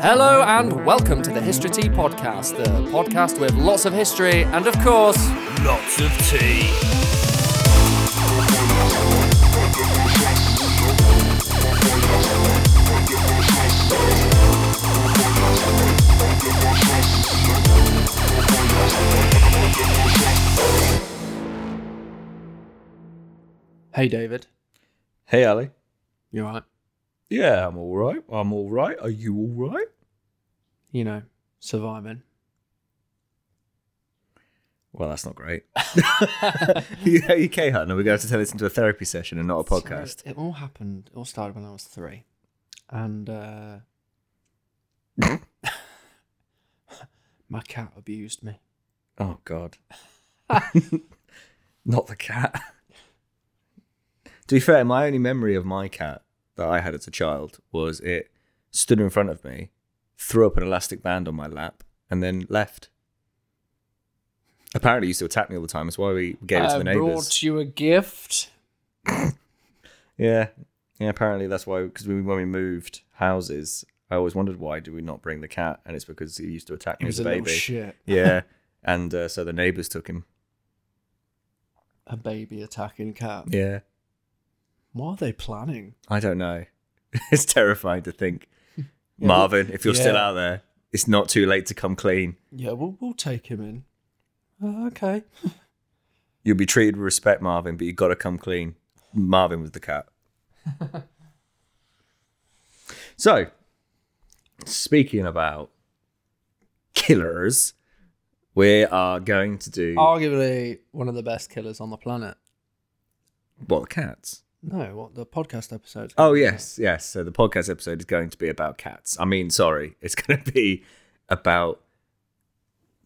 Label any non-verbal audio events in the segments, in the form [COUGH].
Hello and welcome to the History Tea Podcast, the podcast with lots of history and, of course, Lots of tea. hey David, Hey, Ali. you alright? Yeah, I'm all right. I'm all right. Are you all right? You know, surviving. Well, that's not great. [LAUGHS] you okay, Hutton? Are we going to turn this into a therapy session and not a podcast? So, it all happened, it all started when I was three. And uh, [LAUGHS] my cat abused me. Oh, God. [LAUGHS] not the cat. to be fair, my only memory of my cat that I had as a child was it stood in front of me, threw up an elastic band on my lap, and then left. Apparently, he used to attack me all the time. That's why we gave it to I the neighbours. brought you a gift. [LAUGHS] Yeah, yeah. Apparently, that's why because we, when we moved houses, I always wondered why do we not bring the cat, and it's because he used to attack me as a baby. shit. [LAUGHS] Yeah, [LAUGHS] and uh, so the neighbours took him. A baby attacking cat. Yeah, What are they planning? I don't know. [LAUGHS] it's terrifying to think, [LAUGHS] Marvin, if you're still out there, it's not too late to come clean. Yeah, we'll we'll take him in. Uh, okay. [LAUGHS] You'll be treated with respect, Marvin, but you've got to come clean. Marvin was the cat. so, speaking about killers, we are going to do Arguably one of the best killers on the planet. what cats. No, what the podcast episode? Oh yes, yes. So the podcast episode is going to be about cats. I mean, sorry, [LAUGHS] it's going to be about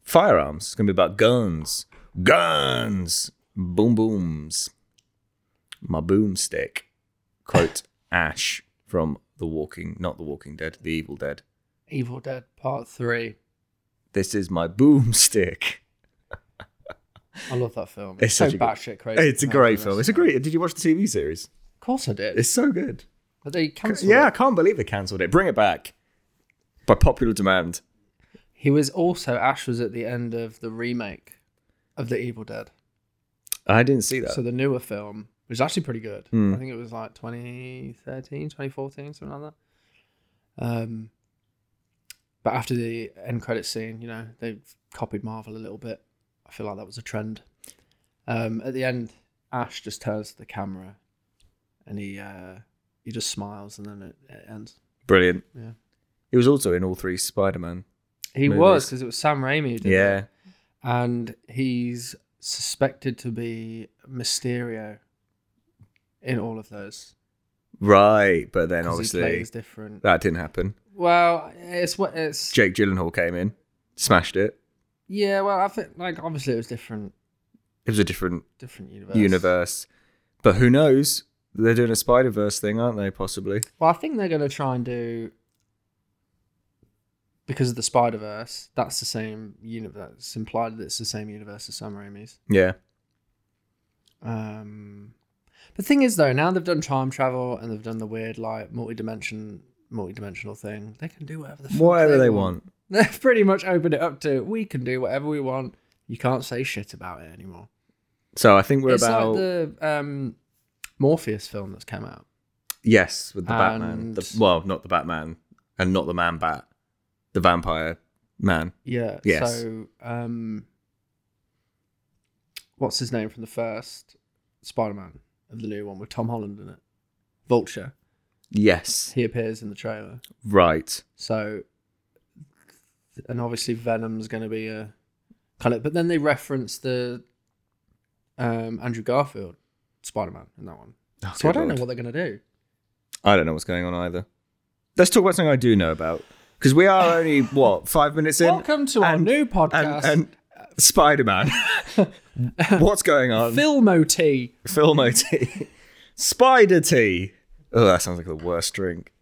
firearms. It's going to be about guns, guns, boom booms. My boomstick. Quote [LAUGHS] Ash from The Walking, not The Walking Dead, The Evil Dead. Evil Dead Part Three. This is my boomstick. I love that film. It's so such a batshit crazy. It's a great film. It's a great. Did you watch the TV series? Of course, I did. It's so good. but they cancelled. Yeah, I can't believe they cancelled it. Bring it back by popular demand. He was also Ash was at the end of the remake of the Evil Dead. I didn't see that. So the newer film was actually pretty good. Hmm. I think it was like 2013, 2014, something like that. Um, but after the end credit scene, you know, they've copied Marvel a little bit. I feel like that was a trend. Um, at the end, Ash just turns to the camera, and he uh, he just smiles, and then it, it ends. Brilliant. Yeah. He was also in all three Spider-Man. He Movies. was because it was Sam Raimi who did it. Yeah. and he's suspected to be Mysterio in all of those. Right, but then obviously plays different. that didn't happen. Well, it's what it's. Jake Gyllenhaal came in, smashed it. Yeah, well, I think like obviously it was different, It was a different different universe. universe, but who knows? They're doing a Spider Verse thing, aren't they? Possibly. Well, I think they're going to try and do because of the Spider Verse. That's the same universe. It's implied that it's the same universe as Sam Raimi's. Yeah. Um, the thing is, though, now they've done time travel and they've done the weird like multi-dimension, multi-dimensional thing. They can do whatever the fuck Whatever they want. [LAUGHS] They've pretty much opened it up to we can do whatever we want. You can't say shit about it anymore. So I think we're it's about like the um, Morbius film that's come out. yes with the Batman. The, well, not the Batman, and not the Man Bat, the Vampire Man. Yeah. Yes. So, um, what's his name from the first Spider-Man of the new one with Tom Holland in it? Vulture. Yes. He appears in the trailer. Right. So, and obviously Venom's going to be a kind of, but then they reference the um, Andrew Garfield Spider-Man in that one. Oh, So I don't Lord. know what they're going to do. I don't know what's going on either. Let's talk about something I do know about because we are only [LAUGHS] what five minutes in. Welcome to our new podcast, and Spider Man. [LAUGHS] What's going on? Filmo Tea. Filmo tea, [LAUGHS] Spider tea. Oh, that sounds like the worst drink.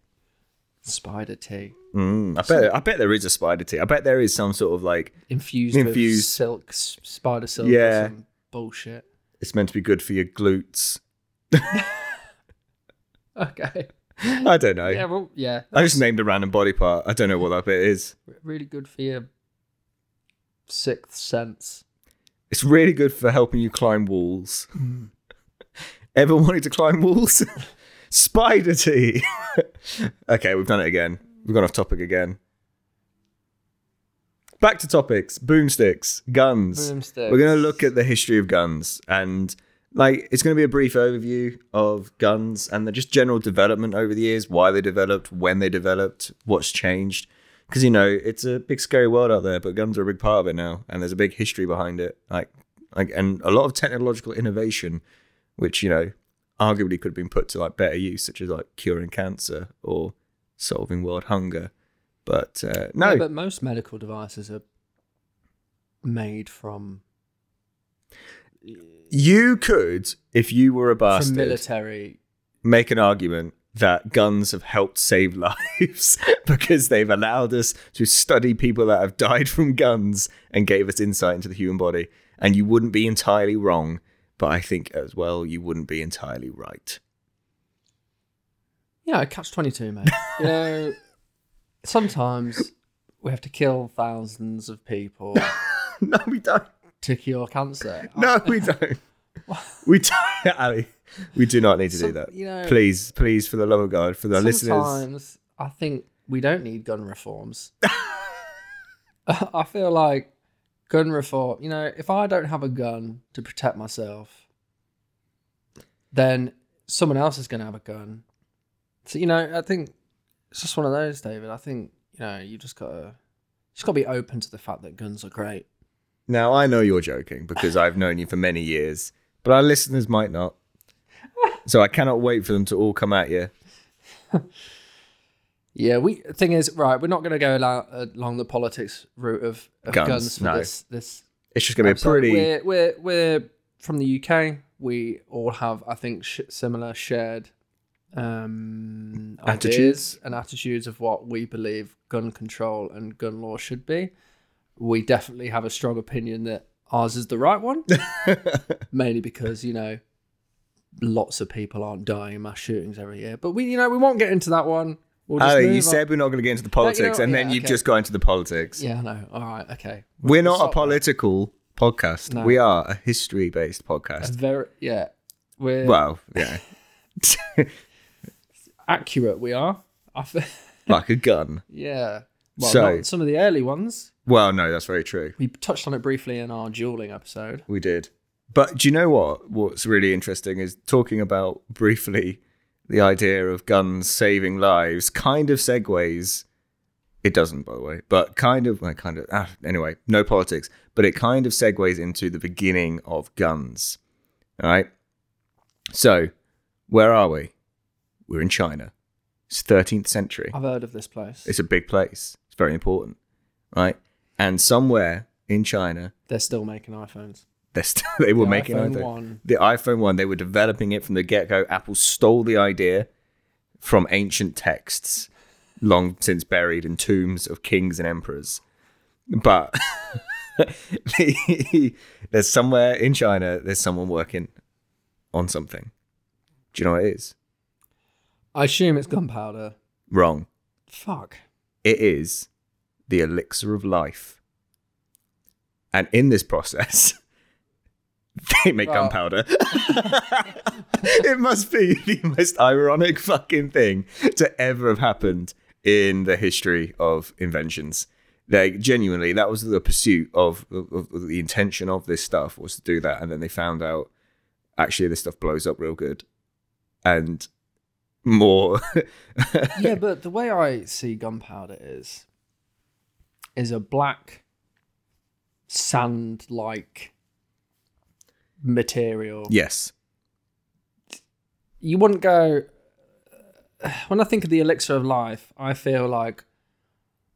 Spider tea Mm, I bet. I bet there is a spider tea. I bet there is some sort of like infused, Infused. with silk, s- spider silk, Yeah. bullshit. it's meant to be good for your glutes. [LAUGHS] Okay. I don't know. Yeah, well, yeah. I just named a random body part. I don't know what that bit is. really good for your sixth sense. It's really good for helping you climb walls. [LAUGHS] Ever wanted to climb walls? [LAUGHS] Spider tea. [LAUGHS] okay, we've done it again. We've gone off topic again. Back to topics. Boomsticks, guns. Boomsticks. We're going to look at the history of guns and like it's going to be a brief overview of guns and the just general development over the years, why they developed, when they developed, what's changed. Because you know it's a big scary world out there, but guns are a big part of it now, and there's a big history behind it. Like, like, and a lot of technological innovation, which you know arguably could have been put to like better use, such as like curing cancer or solving world hunger. But uh, no, Yeah, but most medical devices are made from you could, if you were a bastard, military. make an argument that guns have helped save [LAUGHS] lives because they've allowed us to study people that have died from guns and gave us insight into the human body. And you wouldn't be entirely wrong, but I think as well you wouldn't be entirely right. Yeah, catch twenty two, mate. [LAUGHS] you know, sometimes we have to kill thousands of people [LAUGHS] no, we don't. to cure cancer. No, we don't. [LAUGHS] we don't, Ali. We do not need to do that. you know- please, please, for the love of God, for the listeners. Sometimes I think we don't need gun reforms. I feel like gun reform, you know, if I don't have a gun to protect myself, then someone else is going to have a gun. So, you know, I think it's just one of those, David. I think, you know, you just got to just got to be open to the fact that guns are great. Now, I know you're joking because I've known you for many years, but our listeners might not. So I cannot wait for them to all come at you. [LAUGHS] Yeah, we thing is, right, we're not going to go along, along the politics route of, of Guns, guns, for no. this this It's just going to be pretty. We're, we're we're from the UK. We all have, I think, sh- similar shared um, Attitudes. ideas and attitudes of what we believe gun control and gun law should be. We definitely have a strong opinion that ours is the right one, [LAUGHS] mainly because you know lots of people aren't dying in mass shootings every year. But we, you know, we won't get into that one. We'll Ali, oh, you on. said we're not going to get into the politics, know- and then you've okay. just got into the politics. Yeah, no. All right, okay. We're We'll not a political podcast. No. We are a history-based podcast. Very, yeah. We're Well, yeah, [LAUGHS] accurate. We are. [LAUGHS] Like a gun. yeah. Well, So- some of the early ones. Well, no, that's very true. We touched on it briefly in our dueling episode. We did. But do you know what? What's really interesting is talking about briefly the idea of guns saving lives kind of segues. It doesn't, by the way, but kind of, well, kind of, ah, anyway, no politics, but it kind of segues into the beginning of guns. All right. So, where are we? We're in China. It's 13th century. I've heard of this place. It's a big place. It's very important, right? And somewhere in China, They're still making iPhones. [LAUGHS] they were The making iPhone iPhone. one. The iPhone one, they were developing it from the get go. Apple stole the idea from ancient texts, long since buried in tombs of kings and emperors. But [LAUGHS] there's somewhere in China, there's someone working on something. Do you know what it is? I assume it's gunpowder. Wrong. Fuck. It is the elixir of life. And in this process, [LAUGHS] they make gunpowder. [LAUGHS] it must be the most ironic fucking thing to ever have happened in the history of inventions. They genuinely, that was the pursuit of, of, of the intention of this stuff was to do that. And then they found out actually this stuff blows up real good. And more. [LAUGHS] yeah, but the way I see gunpowder is is a black sand like material. yes. You wouldn't go [SIGHS] when I think of the elixir of life, I feel like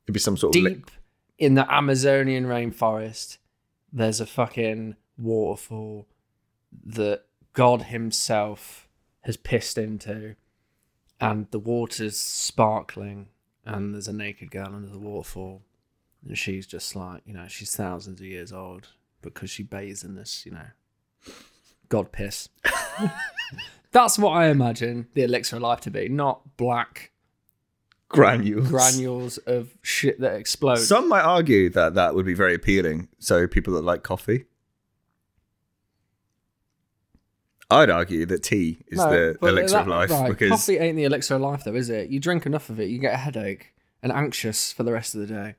It'd be some sort of. deep Li- in the Amazonian rainforest, there's a fucking waterfall that God Himself has pissed into, and the water's sparkling, and there's a naked girl under the waterfall, and she's just like, you know, she's thousands of years old because she bathes in this, you know, God piss. [LAUGHS] That's what I imagine the elixir of life to be, not black Granules. granules of shit that explodes. Some might argue that that would be very appealing. So people that like coffee. I'd argue that tea is No, the but elixir that- of life right, because coffee ain't the elixir of life, though, is it? You drink enough of it, you get a headache and anxious for the rest of the day.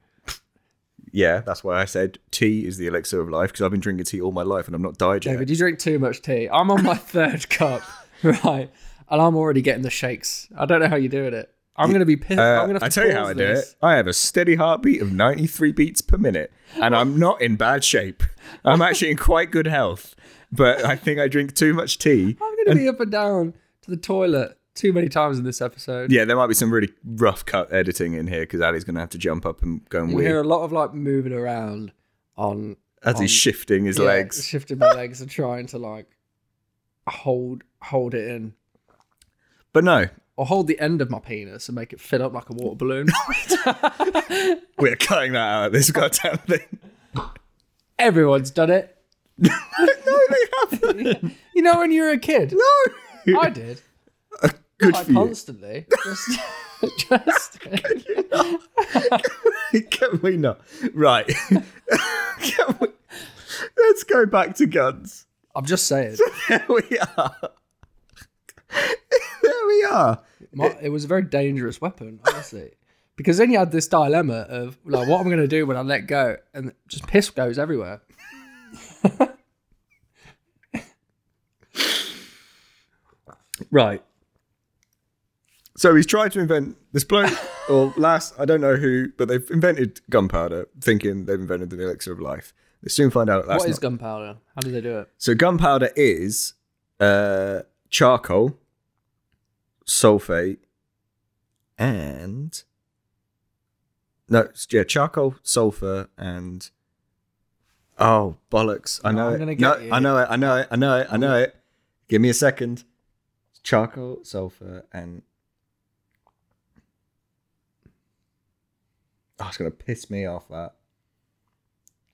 Yeah, that's why I said tea is the elixir of life because I've been drinking tea all my life and I'm not died yet. David, you drink too much tea. I'm on my [LAUGHS] third cup, right? And I'm already getting the shakes. I don't know how you're doing it. I'm gonna be pissed. I'm Uh, gonna have I tell you how I pause do it. I have a steady heartbeat of 93 beats per minute, and I'm not in bad shape. I'm actually in quite good health, but I think I drink too much tea. I'm gonna be up and down to the toilet too many times in this episode. Yeah, there might be some really rough cut editing in here because Ali's going to have to jump up and go and You hear a lot of like moving around on as he's shifting his yeah, legs. shifting my legs and trying to like hold hold it in. But no, Or hold the end of my penis and make it fill up like a water balloon. [LAUGHS] we're cutting that out of this goddamn thing. Everyone's done it. [LAUGHS] no, they haven't. You know when you were a kid? No. I did. Good for you. constantly. Just, [LAUGHS] just [LAUGHS] Can we not? Right. [LAUGHS] Can we... Let's go back to guns. I'm just saying. There we are. there we are. My, it was a very dangerous weapon, honestly. Because then you had this dilemma of like, what am I going to do when I let go, and just piss goes everywhere. Right. So he's tried to invent this bloke, [LAUGHS] or last, I don't know who, but they've invented gunpowder, thinking they've invented the elixir of life. They soon find out that's What is not. gunpowder? How do they do it? so gunpowder is uh, charcoal, sulfate, and no, it's- yeah, charcoal, sulfur, and oh bollocks! I know I'm it. gonna No, you. I know it. I know it. I know it. I know it. Give me a second. Charcoal, sulfur, and oh, it's gonna piss me off. That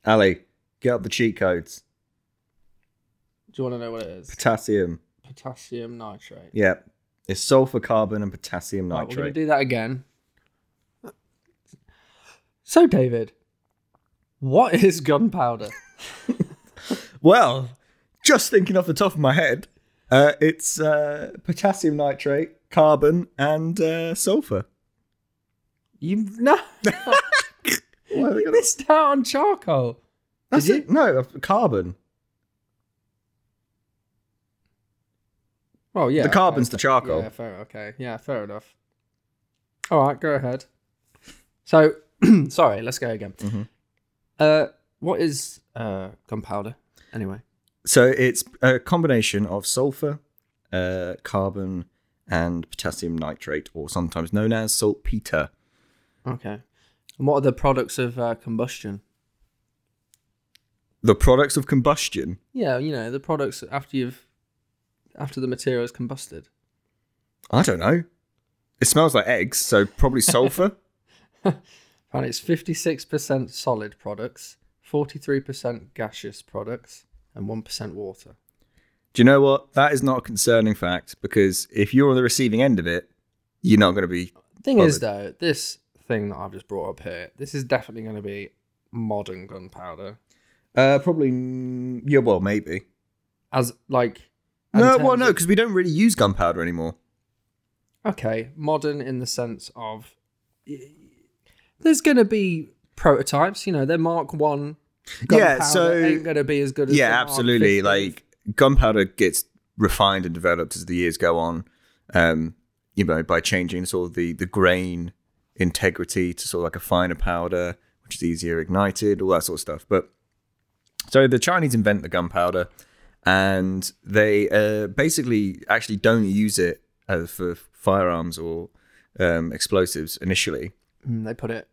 Ali, get up the cheat codes. Do you want to know what it is? Potassium. Potassium nitrate. Yeah, it's sulfur, carbon, and potassium Right, we're nitrate. do that again. So, David, what is gunpowder? [LAUGHS] Well, just thinking off the top of my head, uh, it's uh, potassium nitrate, carbon, and uh, sulfur. You no, you missed out on charcoal. That's it. No, uh, carbon. Well, yeah, The carbon's the charcoal. Yeah, fair. Okay, yeah, fair enough. All right, go ahead. So, [CLEARS THROAT] sorry, let's go again. Mm-hmm. Uh, what is uh gunpowder? Anyway, So it's a combination of sulfur, uh, carbon, and potassium nitrate, or sometimes known as saltpeter. Okay. And what are the products of uh, combustion? The products of combustion. Yeah, you know the products after you've after the material is combusted. I don't know. It smells like eggs, so probably [LAUGHS] sulfur. And it's fifty six percent solid products, forty three percent gaseous products, and one percent water. Do you know what? That is not a concerning fact because if you're on the receiving end of it, you're not going to be. Thing is, though, this thing that I've just brought up here, this is definitely going to be modern gunpowder. Uh, probably. mm, Yeah, well, maybe. As like, No, well, terms no, of- because we don't really use gunpowder anymore. okay, modern in the sense of there's going to be prototypes. You know, they're Mark One. Yeah, gunpowder so- ain't going to be as good as the Yeah, Mark absolutely. 50. Like gunpowder gets refined and developed as the years go on. Um, you know, by changing sort of the the grain integrity to sort of like a finer powder, which is easier ignited, all that sort of stuff. But so the Chinese invent the gunpowder, and they uh, basically actually don't use it uh, for firearms or um, explosives initially. Mm, they put it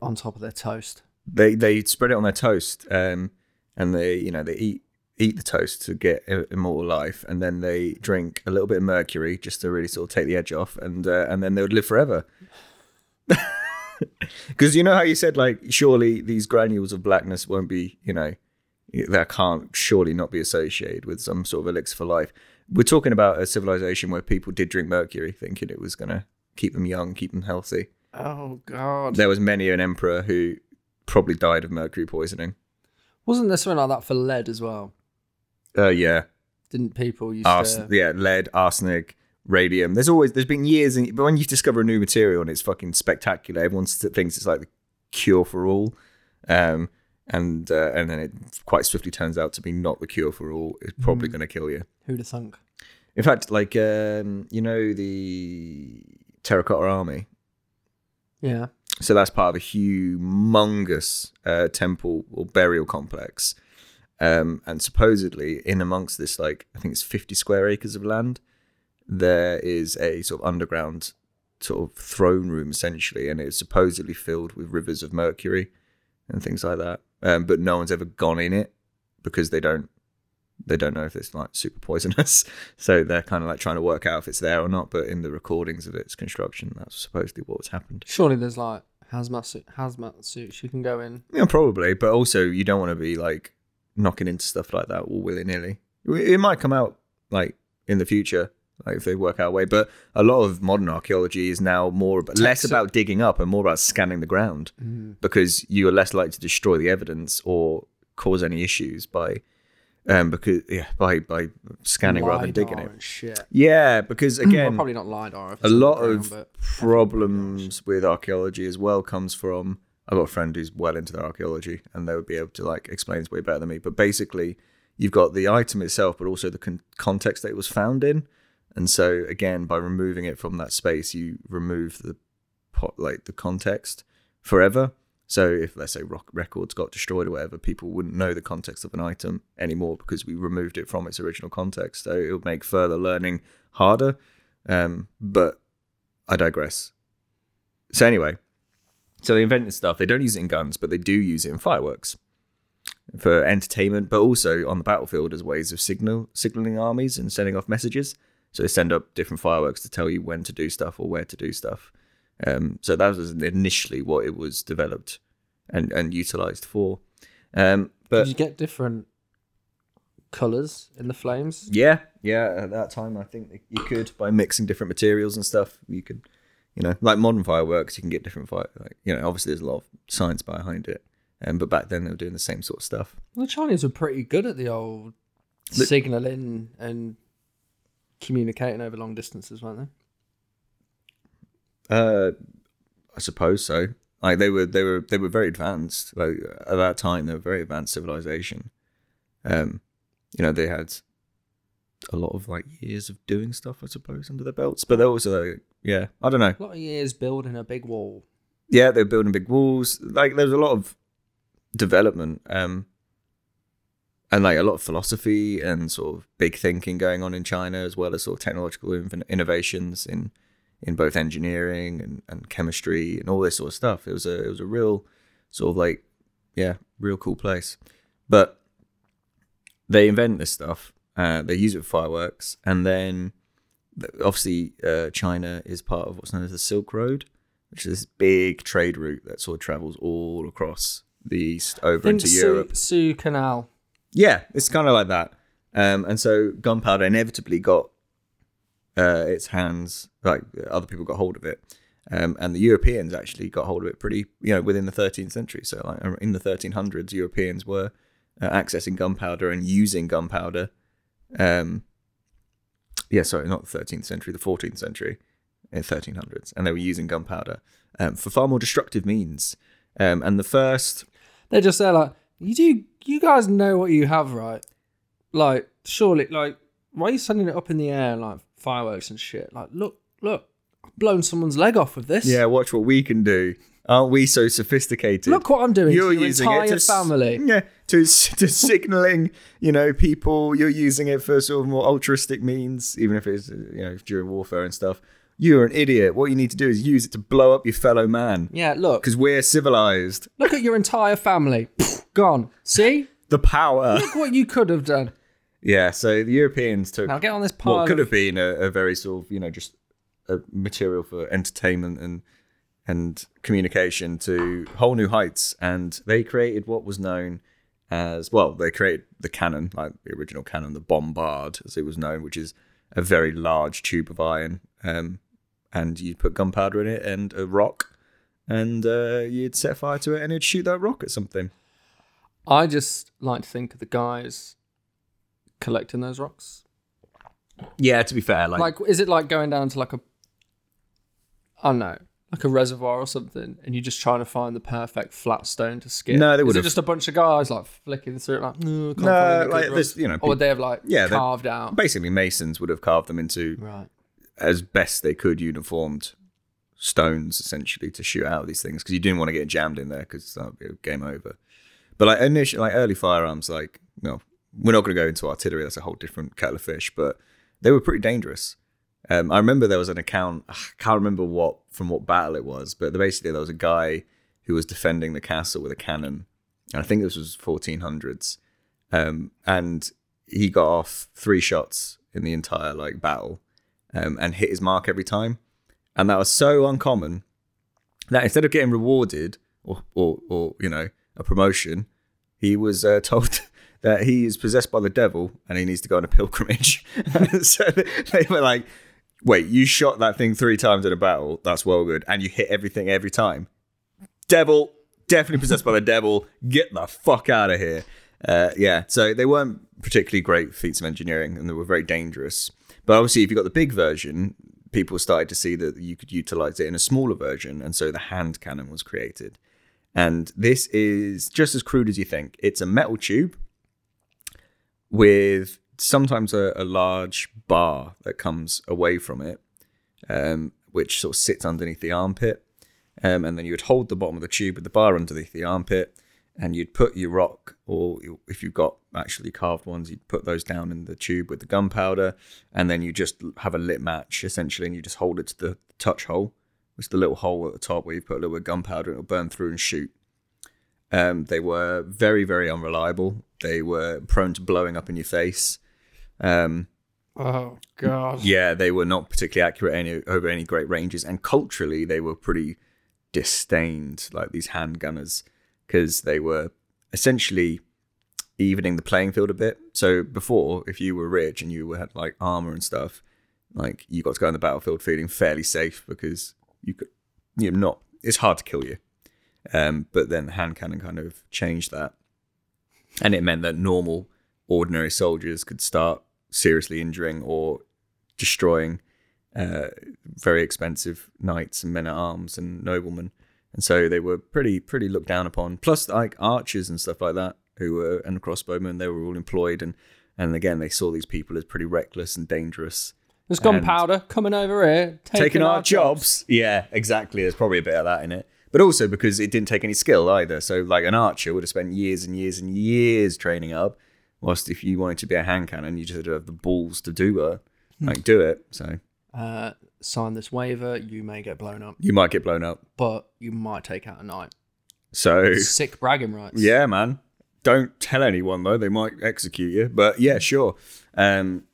on top of their toast. they they spread it on their toast um and they you know they eat eat the toast to get immortal life and then they drink a little bit of mercury just to really sort of take the edge off and uh, and then they would live forever [LAUGHS] because you know how you said like surely these granules of blackness won't be you know that can't surely not be associated with some sort of elixir for life we're talking about a civilization where people did drink mercury, thinking it was gonna keep them young, keep them healthy. Oh God! There was many an emperor who probably died of mercury poisoning. Wasn't there something like that for lead as well? Uh, yeah, Didn't people use Ars- to? yeah, lead, arsenic, radium. There's always there's been years, and but when you discover a new material and it's fucking spectacular, everyone thinks it's like the cure for all, um, and uh, and then it quite swiftly turns out to be not the cure for all. It's probably Mm. going to kill you. Who'd have thunk? In fact, like um, you know the Terracotta Army. Yeah. So that's part of a humongous uh, temple or burial complex. Um, and supposedly, in amongst this, like, I think it's 50 square acres of land, there is a sort of underground sort of throne room, essentially. And it's supposedly filled with rivers of mercury and things like that. Um, but no one's ever gone in it because they don't. They don't know if it's like super poisonous, [LAUGHS] so they're kind of like trying to work out if it's there or not. But in the recordings of its construction, that's supposedly what's happened. Surely there's like hazmat suit, hazmat suits you can go in. Yeah, probably. But also, you don't want to be like knocking into stuff like that all willy nilly. It might come out like in the future, like if they work out a way. But a lot of modern archaeology is now more about, less about digging up and more about scanning the ground Mm. because you are less likely to destroy the evidence or cause any issues by um because yeah by by scanning rather than digging it. Yeah, because [CLEARS THROAT] well, again, probably not lidar. A lot underground, of problems with archaeology as well comes from I've got a friend who's well into their archaeology and they would be able to like explain this way better than me. But basically, you've got the item itself, but also the con- context that it was found in. And so again, by removing it from that space, you remove the pot like the context forever. So if let's say rock records got destroyed or whatever, people wouldn't know the context of an item anymore because we removed it from its original context. So it would make further learning harder. Um, but I digress. So anyway, so they invented stuff. They don't use it in guns, but they do use it in fireworks for entertainment, but also on the battlefield as ways of signal signaling armies and sending off messages. So they send up different fireworks to tell you when to do stuff or where to do stuff. Um, so that was initially what it was developed and and utilized for. Um, but did you get different colors in the flames? yeah, yeah. At that time, I think you could by mixing different materials and stuff. You could, you know, like modern fireworks, you can get different fire. Like, you know, obviously there's a lot of science behind it. Um, but back then they were doing the same sort of stuff. Well, the Chinese were pretty good at the old signaling and communicating over long distances, weren't they? Uh, I suppose so. Like they were, they were, they were very advanced. Like at that time, they were very advanced civilization. Um, you know, they had a lot of like years of doing stuff, I suppose, under their belts. But they also, like, yeah, I don't know. A lot of years building a big wall. yeah, they were building big walls. Like there was a lot of development, um, and like a lot of philosophy and sort of big thinking going on in China, as well as sort of technological innovations in in both engineering and, and chemistry and all this sort of stuff. It was a it was a real sort of like yeah, real cool place. But they invent this stuff. Uh, they use it for fireworks, and then obviously uh, China is part of what's known as the Silk Road, which is this big trade route that sort of travels all across the east over into Su- Europe. Suez Canal. Yeah, it's kind of like that. Um, and so gunpowder inevitably got uh, its hands, like other people got hold of it. Um, and the Europeans actually got hold of it pretty, you know, within the 13th century. So, like in the 1300s, Europeans were uh, accessing gunpowder and using gunpowder. Um, yeah, sorry, not the 13th century, the 14th century, in 1300s, and they were using gunpowder um, for far more destructive means. Um, and the first They're just there like, you do, you guys know what you have, right? Like, surely, like, why are you sending it up in the air like fireworks and shit? Like, look, look, I've blown someone's leg off with this. Yeah, watch what we can do. Aren't we so sophisticated? Look what I'm doing You're to your using entire it to s- family. Yeah, to to signaling, you know, people. You're using it for sort of more altruistic means, even if it's you know during warfare and stuff. You're an idiot. What you need to do is use it to blow up your fellow man Yeah, look, because we're civilized. look at your entire family. [LAUGHS] Gone. See? The power. Look what you could have done. yeah. So the Europeans took Now get on this pile. what could have been a, a very sort of you know just a material for entertainment and and communication to whole new heights and they created what was known as well they created the cannon like the original cannon the bombard as it was known which is a very large tube of iron, um, and you'd put gunpowder in it and a rock, and uh, you'd set fire to it, and it'd shoot that rock at something. I just like to think of the guys collecting those rocks. Yeah, to be fair, like, Like, is it like going down to like a, I don't know, like a reservoir or something, and you're just trying to find the perfect flat stone to skip? No, they it would've- just a bunch of guys like flicking through it, like no, can't No, like, rocks." there's, you know, or would they have like Yeah, carved out? basically masons would have carved them into Right. as best they could uniformed stones essentially to shoot out these things because you didn't want to get jammed in there because that would be a game over. But like initial, like early firearms, like you know, we're not going to go into artillery. That's a whole different kettle of fish. But they were pretty dangerous. Um, I remember there was an account. I can't remember what from what battle it was, but basically there was a guy who was defending the castle with a cannon, and I think this was 1400s. Um, and he got off three shots in the entire like battle, um, and hit his mark every time. And that was so uncommon that instead of getting rewarded or, or, or you know, a promotion, he was uh, [LAUGHS] told that he is possessed by the devil and he needs to go on a pilgrimage. [LAUGHS] so they were like, wait, you shot that thing three times in a battle. That's well good. And you hit everything every time. Devil, definitely possessed by the devil. Get the fuck out of here. Uh, yeah, so they weren't particularly great feats of engineering and they were very dangerous. But obviously, if you got the big version, people started to see that you could utilize it in a smaller version. And so the hand cannon was created. And this is just as crude as you think. It's a metal tube with sometimes a, a large bar that comes away from it, um, which sort of sits underneath the armpit. Um, and then you would hold the bottom of the tube with the bar underneath the armpit, and you'd put your rock, or if you've got actually carved ones, you'd put those down in the tube with the gunpowder, and then you just have a lit match essentially, and you just hold it to the touch hole, which is the little hole at the top where you put a little bit of gunpowder, and it'll burn through and shoot. Um, they were very, very unreliable. They were prone to blowing up in your face. Um, Oh god. yeah, they were not particularly accurate any, over any great ranges, and culturally, they were pretty disdained, like these handgunners, because they were essentially evening the playing field a bit. So before, if you were rich and you had like armor and stuff, like you got to go on the battlefield feeling fairly safe because you could, you're not. It's hard to kill you. Um, but then the hand cannon kind of changed that, and it meant that normal, ordinary soldiers could start seriously injuring or destroying uh, very expensive knights and men at arms and noblemen, and so they were pretty pretty looked down upon. Plus, like archers and stuff like that, who were and crossbowmen, they were all employed, and and again they saw these people as pretty reckless and dangerous. There's gunpowder coming over here, taking, Taking our, jobs. Yeah, exactly. There's probably a bit of that in it. But also because it didn't take any skill either. So, like an archer would have spent years and years and years training up. Whilst if you wanted to be a hand cannon, you just had to have the balls to do it, like do it. So Uh, sign this waiver, you may get blown up, you might get blown up. but you might take out a knight. So Sick bragging rights. yeah, man. Don't tell anyone though; they might execute you. But yeah, sure. Um,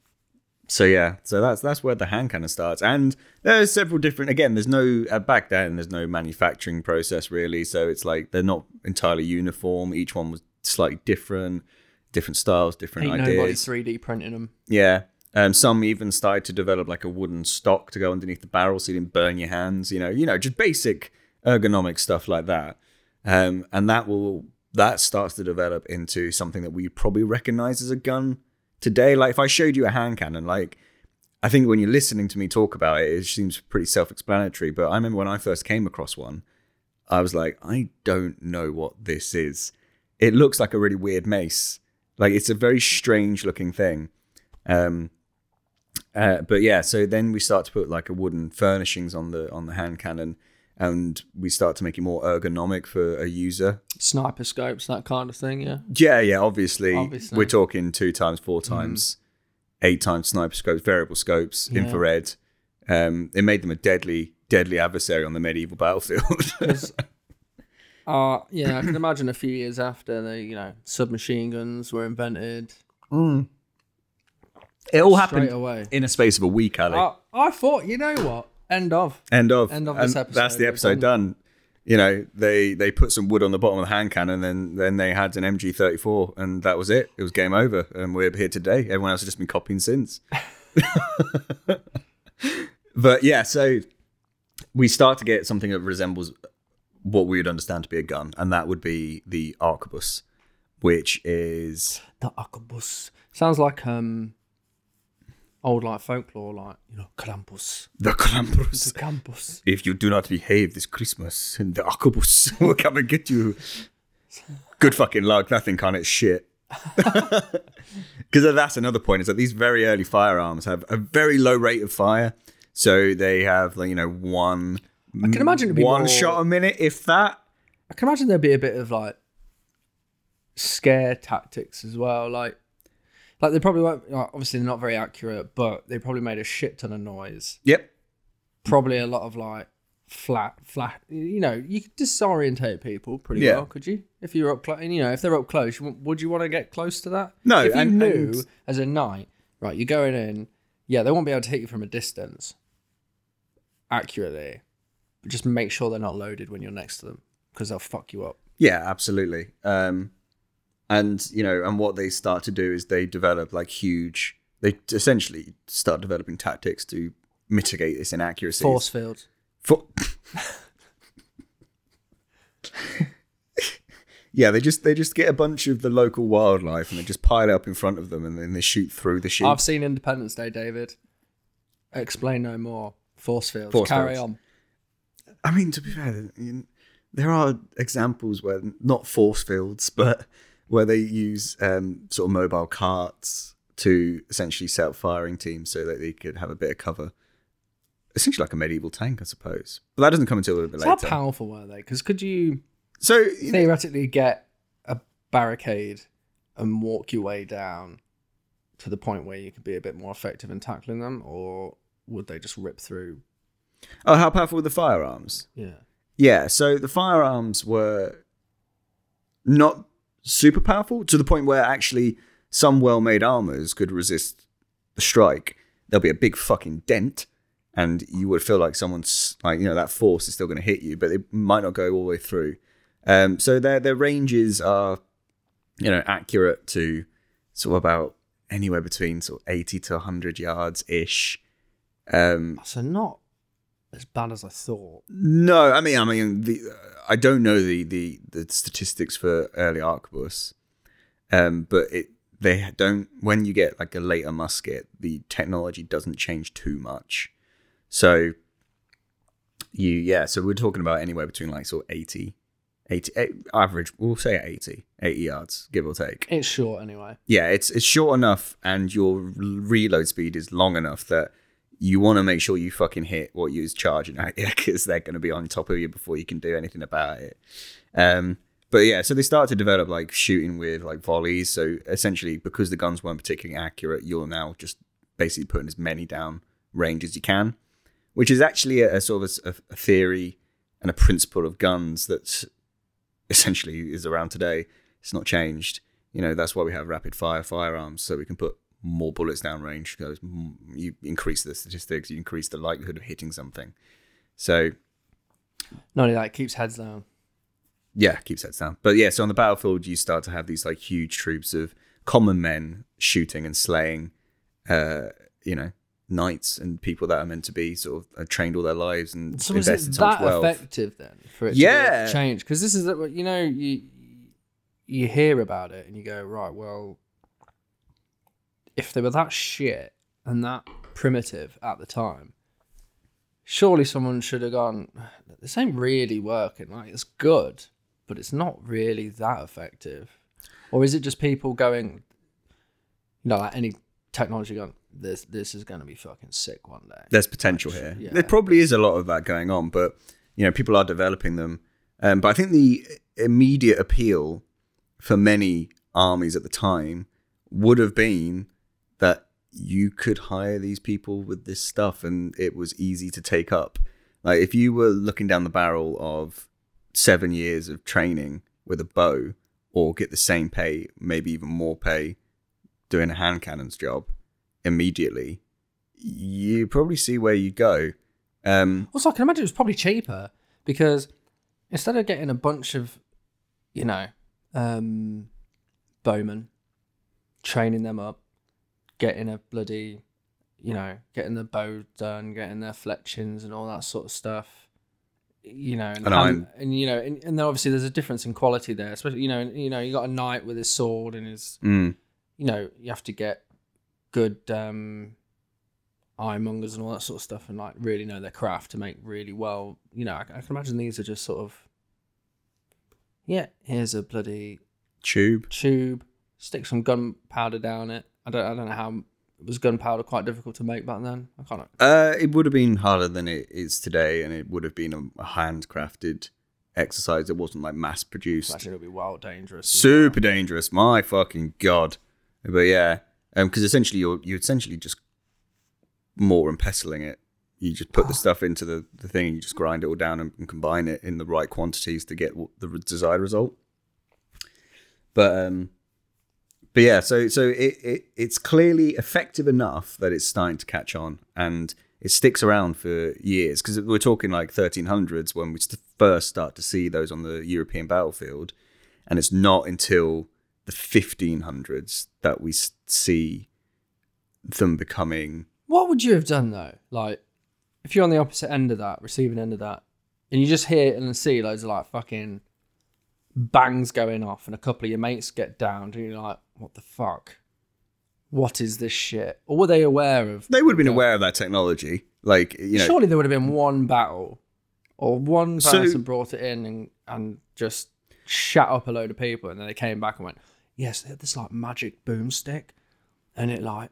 so yeah, so that's that's where the hand cannon starts, and there's several different. Again, there's no uh, back then. There's no manufacturing process really, so it's like they're not entirely uniform. Each one was slightly different, different styles, different Ain't nobody ideas. 3D printing them. Yeah. Um, some even started to develop like a wooden stock to go underneath the barrel so you didn't burn your hands. You know, you know, just basic ergonomic stuff like that. Um, and that will that starts to develop into something that we probably recognize as a gun today. Like if I showed you a hand cannon, like I think when you're listening to me talk about it, it seems pretty self-explanatory. But I remember when I first came across one, I was like, I don't know what this is. It looks like a really weird mace. Like it's a very strange looking thing. Um, uh, but yeah, so then we start to put like a wooden furnishings on the on the hand cannon, and we start to make it more ergonomic for a user. Sniper scopes, that kind of thing, yeah. Yeah, yeah. Obviously, Obviously. we're talking two times, four times, eight times sniper scopes, variable scopes, Yeah. infrared. Um, it made them a deadly, deadly adversary on the medieval battlefield. [LAUGHS] uh, yeah, I can imagine a few years after the, you know, submachine guns were invented it all straight happened away. in a space of a week, Ali. I, I thought, you know what? End of. End of. End of this And That's the episode done. You know, they they put some wood on the bottom of the hand cannon, and then then they had an MG34, and that was it. It was game over, and we're here today. Everyone else has just been copying since. [LAUGHS] but yeah, so we start to get something that resembles what we would understand to be a gun, and that would be the arquebus, which is The arquebus sounds like um old like folklore, like you know Krampus, the Krampus. the Krampus. If you do not behave this Christmas, and the arquebus [LAUGHS] will come and get you. Good fucking luck. That thing can't hit shit. [LAUGHS] Because that's another point is that these very early firearms have a very low rate of fire, so they have like you know one. I can imagine be one more- shot a minute, if that. I can imagine there'd be a bit of like scare tactics as well, like. Like they probably won't. like, Obviously, they're not very accurate, but they probably made a shit ton of noise. Yep. Probably a lot of like flat, flat. You know, you could disorientate people pretty Yeah. well, could you? If you're up close, you know, if they're up close, would you want to get close to that? No, If you and- knew and- as a knight, right, you're going in. Yeah, they won't be able to hit you from a distance accurately, but just make sure they're not loaded when you're next to them because they'll fuck you up. Yeah, absolutely. Um, and you know, and what they start to do is they develop like huge. They essentially start developing tactics to mitigate this inaccuracy. Force fields. For- yeah, they just they just get a bunch of the local wildlife and they just pile it up in front of them and then they shoot through the sheep. I've seen Independence Day, David. Explain no more. Force fields. Force Carry fields. on. I mean, to be fair, you- there are examples where not force fields, but where they use um, sort of mobile carts to essentially set up firing teams so that they could have a bit of cover. Essentially, like a medieval tank, I suppose. But that doesn't come until a little bit So how later. powerful were they? Because could you so theoretically get a barricade and walk your way down to the point where you could be a bit more effective in tackling them, or would they just rip through? oh, how powerful were the firearms? Yeah. Yeah, so the firearms were not super powerful to the point where actually some well-made armors could resist the strike. There'll be a big fucking dent, and you would feel like someone's like you know that force is still going to hit you, but it might not go all the way through. Um, so their their ranges are you know accurate to sort of about anywhere between sort of eighty to hundred yards ish. Um, So not as bad as I thought. no, I mean, I mean, the, I don't know the, the, the statistics for early arquebus, um, but it they don't. When you get like a later musket, the technology doesn't change too much. So you, yeah, so we're talking about anywhere between like sort of 80, 80 eh, average. We'll say 80, 80 yards, give or take. It's short anyway. Yeah, it's it's short enough, and your reload speed is long enough that you want to make sure you fucking hit what you're charging at [LAUGHS] because they're going to be on top of you before you can do anything about it. Um, but yeah, so they start to develop like shooting with like volleys. So essentially, because the guns weren't particularly accurate, you're now just basically putting as many down range as you can, which is actually a, a sort of a, a theory and a principle of guns that [LAUGHS] essentially is around today. It's not changed. You know, that's why we have rapid fire firearms, so we can put more bullets down range. Because you increase the statistics, you increase the likelihood of hitting something. So Not only that, it keeps heads down. yeah, keeps heads down. But yeah, so on the battlefield, you start to have these like huge troops of common men shooting and slaying, uh, you know, knights and people that are meant to be sort of uh, trained all their lives and So is invested it so much that effective then for it to Yeah. change? Because this is you know you you hear about it and you go right. Well, if they were that shit and that primitive at the time, surely someone should have gone. This ain't really working. Like it's good, but it's not really that effective. Or is it just people going, you know, like any technology going, this this is going to be fucking sick one day. There's potential here. Yeah. There probably is a lot of that going on, but you know, people are developing them. Um, but I think the immediate appeal for many armies at the time would have been that you could hire these people with this stuff and it was easy to take up. Like if you were looking down the barrel of seven years of training with a bow or get the same pay, maybe even more pay doing a hand cannons job immediately, you probably see where you go. Um, Also, I can imagine it was probably cheaper because instead of getting a bunch of, you know, um, bowmen, training them up, getting a bloody you know, getting the bow done, getting their fletchings and all that sort of stuff. You know, and, And I'm- and you know, and, and then obviously there's a difference in quality there. Especially, you know, you know, you got a knight with his sword and his, Mm. you know, you have to get good um ironmongers and all that sort of stuff, and like really know their craft to make really well. You know, I, I can imagine these are just sort of, yeah, here's a bloody Tube. tube, stick some gunpowder down it. I don't, I don't know how was gunpowder quite difficult to make back then. I can't. Uh, it would have been harder than it is today, and it would have been a, handcrafted exercise. It wasn't like mass produced. Imagine it'd be wild dangerous. Super dangerous. My fucking god. But yeah, because essentially you're you're essentially just more and pestling it. You just put the [SIGHS] stuff into the, the thing, and you just grind it all down and, and combine it in the right quantities to get the desired result. But um, but yeah, so so it, it it's clearly effective enough that it's starting to catch on and it sticks around for years because we're talking like 1300s when we first start to see those on the European battlefield, and it's not until the 1500s that we see them becoming What would you have done though? Like, if you're on the opposite end of that, receiving end of that, and you just hear and see loads of like fucking bangs going off, and a couple of your mates get downed, and you're like, what the fuck? What is this shit? Or were they aware of? they would have been aware of that technology like you know Surely there would have been one battle, or one So- person brought it in and and just shut up a load of people, and then they came back and went, yes, they had this like magic boomstick, and it like,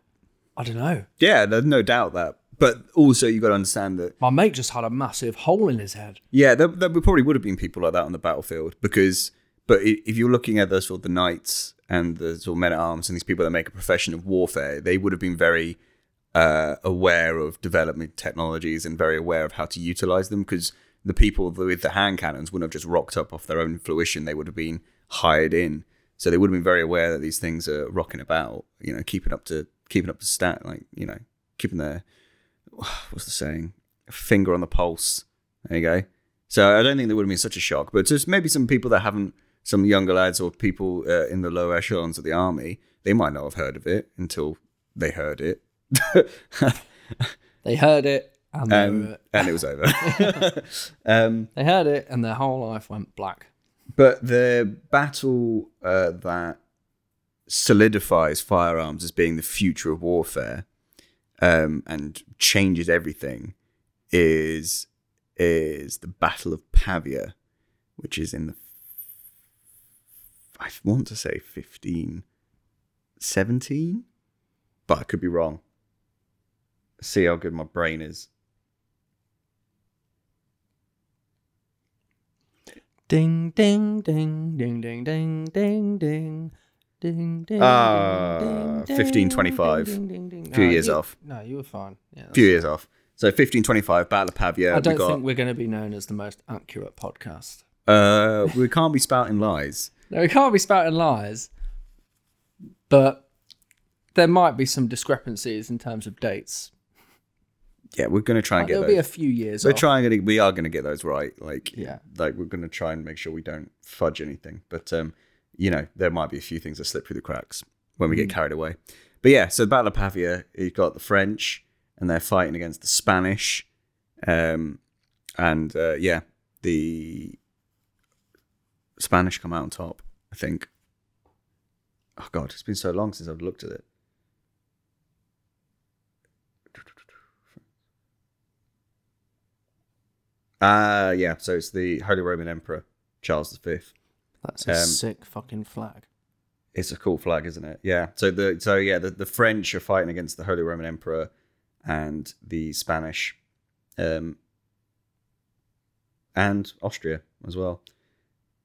I don't know. yeah there's no doubt that but also you got to understand that My mate just had a massive hole in his head. Yeah, there, there probably would have been people like that on the battlefield because, but if you're looking at the sort of the knights and the sort of men at arms and these people that make a profession of warfare, they would have been very uh, aware of development technologies and very aware of how to utilize them because the people with the hand cannons wouldn't have just rocked up off their own fruition; they would have been hired in. So they would have been very aware that these things are rocking about, you know, keeping up to keeping up to stat, like you know, keeping their [SIGHS] what's the saying, finger on the pulse. There you go. So I don't think there would have been such a shock, but just maybe some people that haven't, some younger lads or people uh, in the lower echelons of the army, they might not have heard of it until they heard it, They heard it and um, and it was over. [LAUGHS] um, they heard it and their whole life went black. but the battle uh, that solidifies firearms as being the future of warfare um, and changes everything is is the Battle of Pavia, which is in the I want to say 15, 17, but I could be wrong. See how good my brain is. Ding, ding, ding, ding, ding, ding, ding, ding. Ding, ding, uh, ding, 15, 25. Few no, years you, off. No, you were fine. Yeah, few fine. years off. So 1525, Battle of Pavia. I don't we got... think we're going to be known as the most accurate podcast. Uh, we can't be spouting lies. No, we can't be spouting lies, but there might be some discrepancies in terms of dates. Yeah, we're gonna try and Like, get there'll those. be a few years. we're off. trying to. We are gonna get those right. Like, Yeah. like we're gonna try and make sure we don't fudge anything. But um, you know, there might be a few things that slip through the cracks when we get carried away. But yeah, so the Battle of Pavia, you've got the French, and they're fighting against the Spanish, um, and uh, yeah, the Spanish come out on top. I think. Oh God, it's been so long since I've looked at it. Ah, yeah. So it's the Holy Roman Emperor Charles V. That's a um, sick fucking flag. It's a cool flag, isn't it? Yeah. So the so yeah, the, the French are fighting against the Holy Roman Emperor and the Spanish, um, and Austria as well,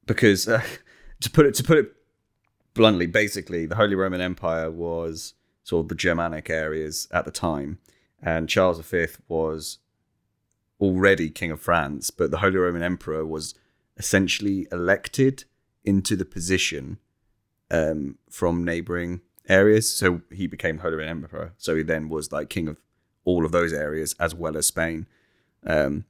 because uh, [LAUGHS] to put it to put it bluntly, basically the Holy Roman Empire was sort of the Germanic areas at the time, and Charles V was already King of France, but the Holy Roman Emperor was essentially elected into the position um, from neighboring areas. So he became Holy Roman Emperor. So he then was like king of all of those areas as well as Spain. Um,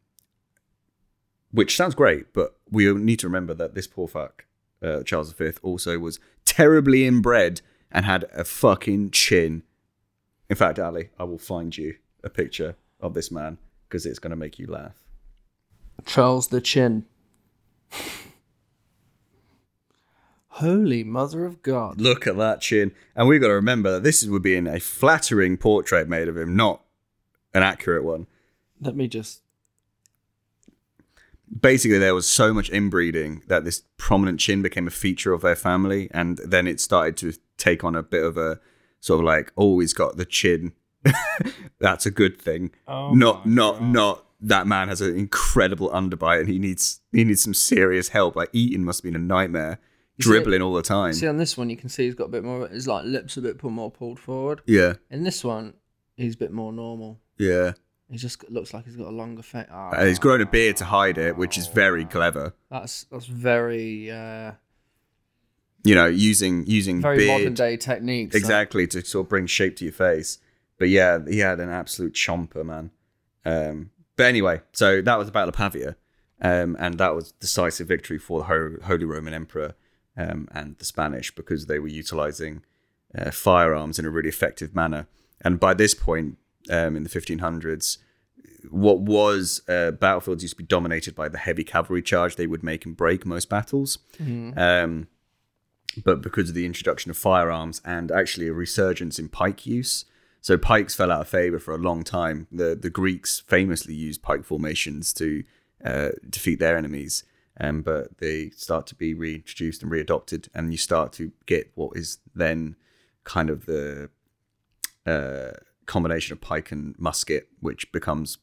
which sounds great, but we need to remember that this poor fuck, uh, Charles V, also was terribly inbred and had a fucking chin. In fact, Ali, I will find you a picture of this man because it's going to make you laugh. Charles the Chin. Holy Mother of God. Look at that chin. And we've got to remember that this would be in a flattering portrait made of him, not an accurate one. Let me just. Basically, there was so much inbreeding that this prominent chin became a feature of their family. And then it started to take on a bit of a sort of like, oh, he's got the chin. [LAUGHS] That's a good thing. Oh not, not, God. not. That man has an incredible underbite, and he needs he needs some serious help. Like eating must have been a nightmare, see- dribbling all the time. See, on this one, you can see he's got a bit more. His like lips a bit more pulled forward. yeah, In this one, he's a bit more normal. yeah. He just looks like he's got a longer face. Ah, Uh, he's grown a beard to hide it, which is very clever. that's that's very uh, You know, using using very beard modern day techniques. exactly to sort of bring shape to your face. But yeah, he had an absolute chomper, man. Um, but anyway, so that was the Battle of Pavia, um, and that was decisive victory for the Ho- Holy Roman Emperor um, and the Spanish because they were utilizing uh, firearms in a really effective manner. And by this point, um, in the 1500s, what was uh, battlefields used to be dominated by the heavy cavalry charge they would make and break most battles. Um, but because of the introduction of firearms and actually a resurgence in pike use, so pikes fell out of favor for a long time. The the Greeks famously used pike formations to uh, defeat their enemies, um, but they start to be reintroduced and readopted, and you start to get what is then kind of the uh, combination of pike and musket, which becomes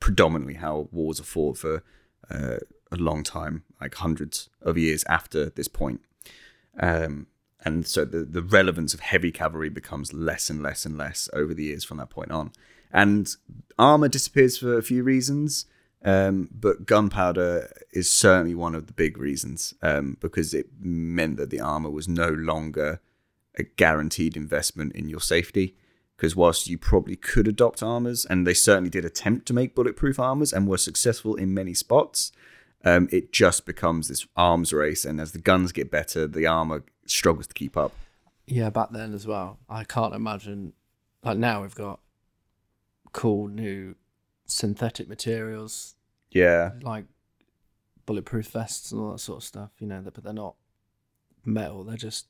predominantly how wars are fought for uh, a long time, like hundreds of years after this point. Um, and so the, the relevance of heavy cavalry becomes less and less and less over the years from that point on. And armor disappears for a few reasons, um, but gunpowder is certainly one of the big reasons um, because it meant that the armor was no longer a guaranteed investment in your safety. Because whilst you probably could adopt armors, and they certainly did attempt to make bulletproof armors and were successful in many spots, um, it just becomes this arms race. And as the guns get better, the armor struggles to keep up. Yeah, back then as well. I can't imagine. Like now, we've got cool new synthetic materials Yeah, like bulletproof vests and all that sort of stuff. You know, but they're not metal. They're just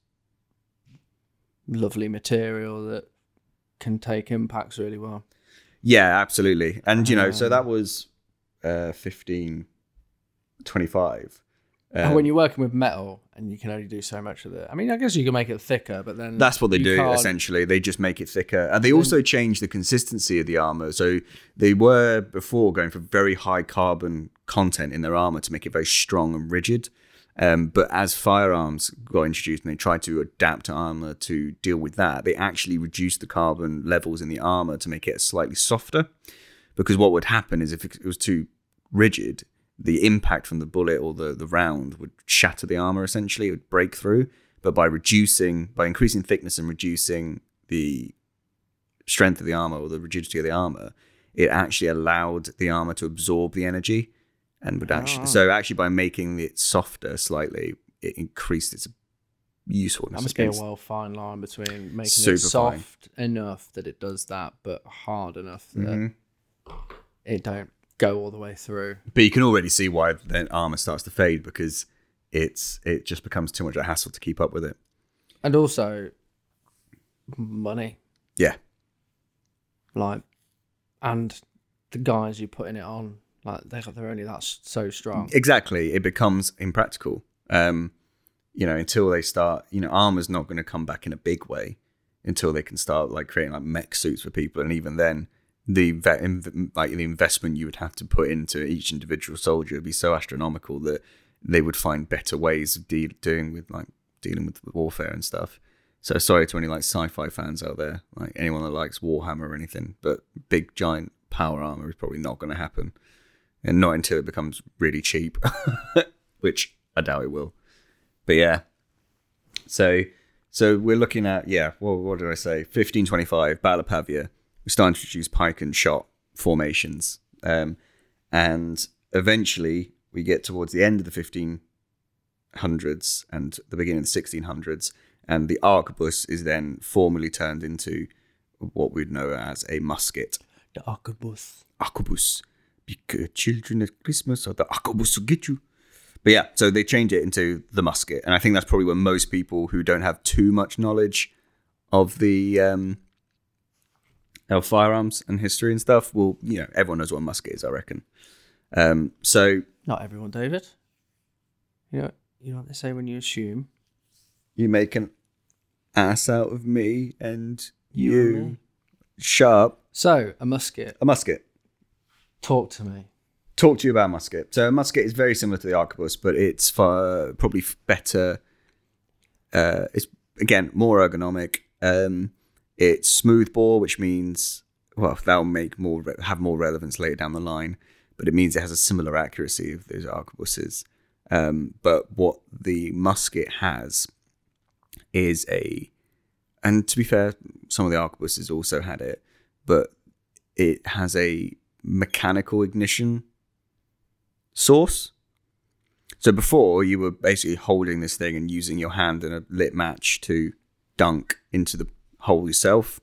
lovely material that can take impacts really well. yeah, absolutely. And you know, so Um, that was uh, fifteen twenty-five. and Um, when you're working with metal and you can only do so much of it, I mean, I guess you can make it thicker, but then That's what they do can't- essentially. They just make it thicker, and they also change the consistency of the armor. So they were before going for very high carbon content in their armor to make it very strong and rigid. Um, but as firearms got introduced and they tried to adapt armor to deal with that, they actually reduced the carbon levels in the armor to make it slightly softer. Because what would happen is if it was too rigid, the impact from the bullet or the, the round would shatter the armor essentially, it would break through. But by reducing, by increasing thickness and reducing the strength of the armor or the rigidity of the armor, it actually allowed the armor to absorb the energy and would actually, Ah. so actually by making it softer slightly, it increased its usefulness. That must be a well fine line between making Super it fine. soft enough that it does that, but hard enough that Mhm. it don't go all the way through. But you can already see why then armor starts to fade because it's it just becomes too much of a hassle to keep up with it. And also money, Yeah, like, and the guys you're putting it on, like they they're only that so strong. exactly. It becomes impractical. Um, you know, until they start, you know, armor's not going to come back in a big way until they can start like creating like mech suits for people, and even then, the like the investment you would have to put into each individual soldier would be so astronomical that they would find better ways of de- doing with like dealing with warfare and stuff. So sorry to any like sci-fi fans out there, like anyone that likes Warhammer or anything, but big giant power armor is probably not going to happen, and not until it becomes really cheap, [LAUGHS] which I doubt it will. But yeah, so so we're looking at yeah, what what did I say? Fifteen twenty five, Battle of Pavia. We start to introduce pike and shot formations, um, and eventually we get towards the end of the fifteen hundreds and the beginning of the sixteen hundreds, and the arquebus is then formally turned into what we'd know as a musket. The arquebus. Arquebus. Because children at Christmas or the arquebus will get you. But yeah, so they change it into the musket, and I think that's probably where most people who don't have too much knowledge of the um, of firearms and history and stuff will, you know, everyone knows what a musket is, I reckon. Um, so Not everyone, David. You know, you know what they say when you assume. you make an ass out of me and You you, sharp So, a musket. a musket. Talk to me. talk to you about musket. So musket is very similar to the arquebus, but it's probably better. Uh, it's again more ergonomic. Um, it's smooth bore, which means well that'll make more re- have more relevance later down the line. But it means it has a similar accuracy of those arquebuses. Um, but what the musket has is a, and to be fair, some of the arquebuses also had it, but it has a mechanical ignition source. So before you were basically holding this thing and using your hand and a lit match to dunk into the hole yourself.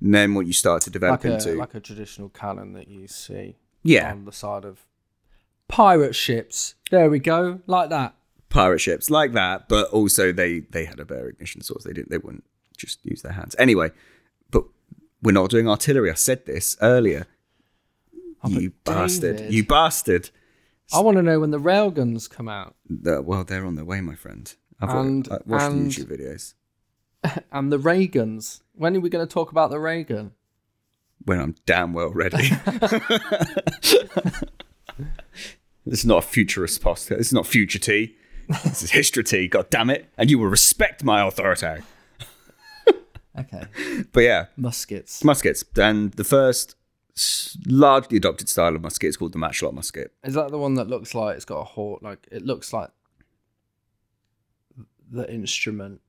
And then what you start to develop Like a, into like a traditional cannon that you see yeah on the side of pirate ships. There we go. Like that. pirate ships like that, but also they they had a better ignition source. They didn't they wouldn't just use their hands anyway. But we're not doing artillery. I said this earlier. Oh, you bastard! David. You bastard! I want to know when the railguns come out Uh, well, they're on their way, my friend. I've And- watched, I watched [LAUGHS] and- the YouTube videos and the ray guns. When are we going to talk about the ray gun? when I'm damn well ready. [LAUGHS] [LAUGHS] this is not a futurist post. This is not future tea. This is history tea. God damn it! And you will respect my authority. Okay. But yeah, Muskets. muskets. And the first largely adopted style of musket is called the matchlock musket. Is that the one that looks like it's got a horn? Like it looks like the instrument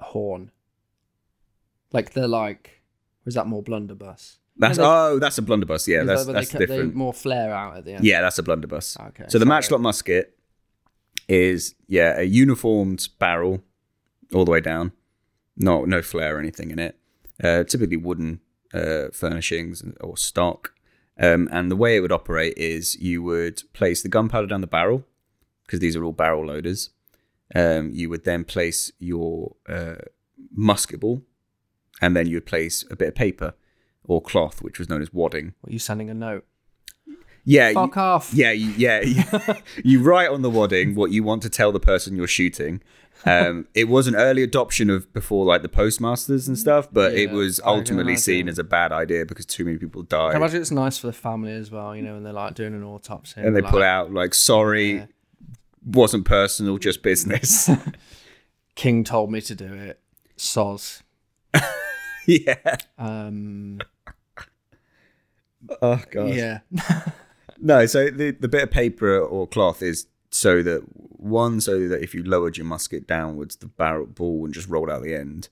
horn. Like they're like, was that more blunderbuss? That's they- oh, that's a blunderbuss. Yeah, that's that that's they, different. They more flare out at the end. Yeah, that's a blunderbuss. Okay. So the sorry. matchlock musket is yeah a uniformed barrel all the way down, no no flare or anything in it. Uh, typically wooden uh, furnishings or stock. Um, and the way it would operate is you would place the gunpowder down the barrel because these are all barrel loaders. Um, you would then place your uh, musket ball, and then you would place a bit of paper or cloth, which was known as wadding. What, you sending a note? Yeah, you- Fuck off. yeah, you, yeah. [LAUGHS] You, you write on the wadding what you want to tell the person you're shooting. Um, it was an early adoption of before like the postmasters and stuff, but it was ultimately seen as a bad idea because too many people died. I imagine it's nice for the family as well, you know, when they're like doing an autopsy. and they like, out like, "Sorry, Yeah. wasn't personal, just business." [LAUGHS] [LAUGHS] King told me to do it. Soz. [LAUGHS] yeah. Um, Oh god. yeah. No, so the the bit of paper or cloth is so that one, so that if you lowered your musket downwards, the barrel ball would just roll out the end.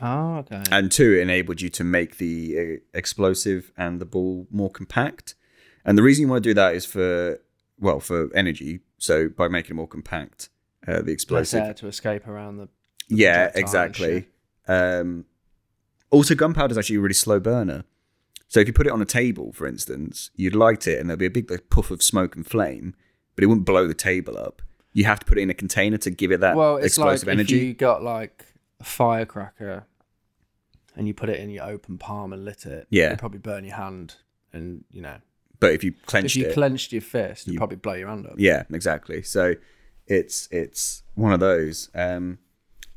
Oh, okay. and two, it enabled you to make the uh, explosive and the ball more compact. And the reason you want to do that is for well, for energy. So by making it more compact, uh, the Less explosive. air to escape around the. yeah, exactly. Um, also, gunpowder is actually a really slow burner. So if you put it on a table, for instance, you'd light it, and there'd be a big like, puff of smoke and flame, but it wouldn't blow the table up. You have to put it in a container to give it that Well, it's explosive like energy. if you got like a firecracker and you put it in your open palm and lit it. Yeah. It'd probably burn your hand, and you know, But if you clenched, if you it, clenched your fist, it'd probably blow your hand up. Yeah, exactly. So it's it's one of those. Um,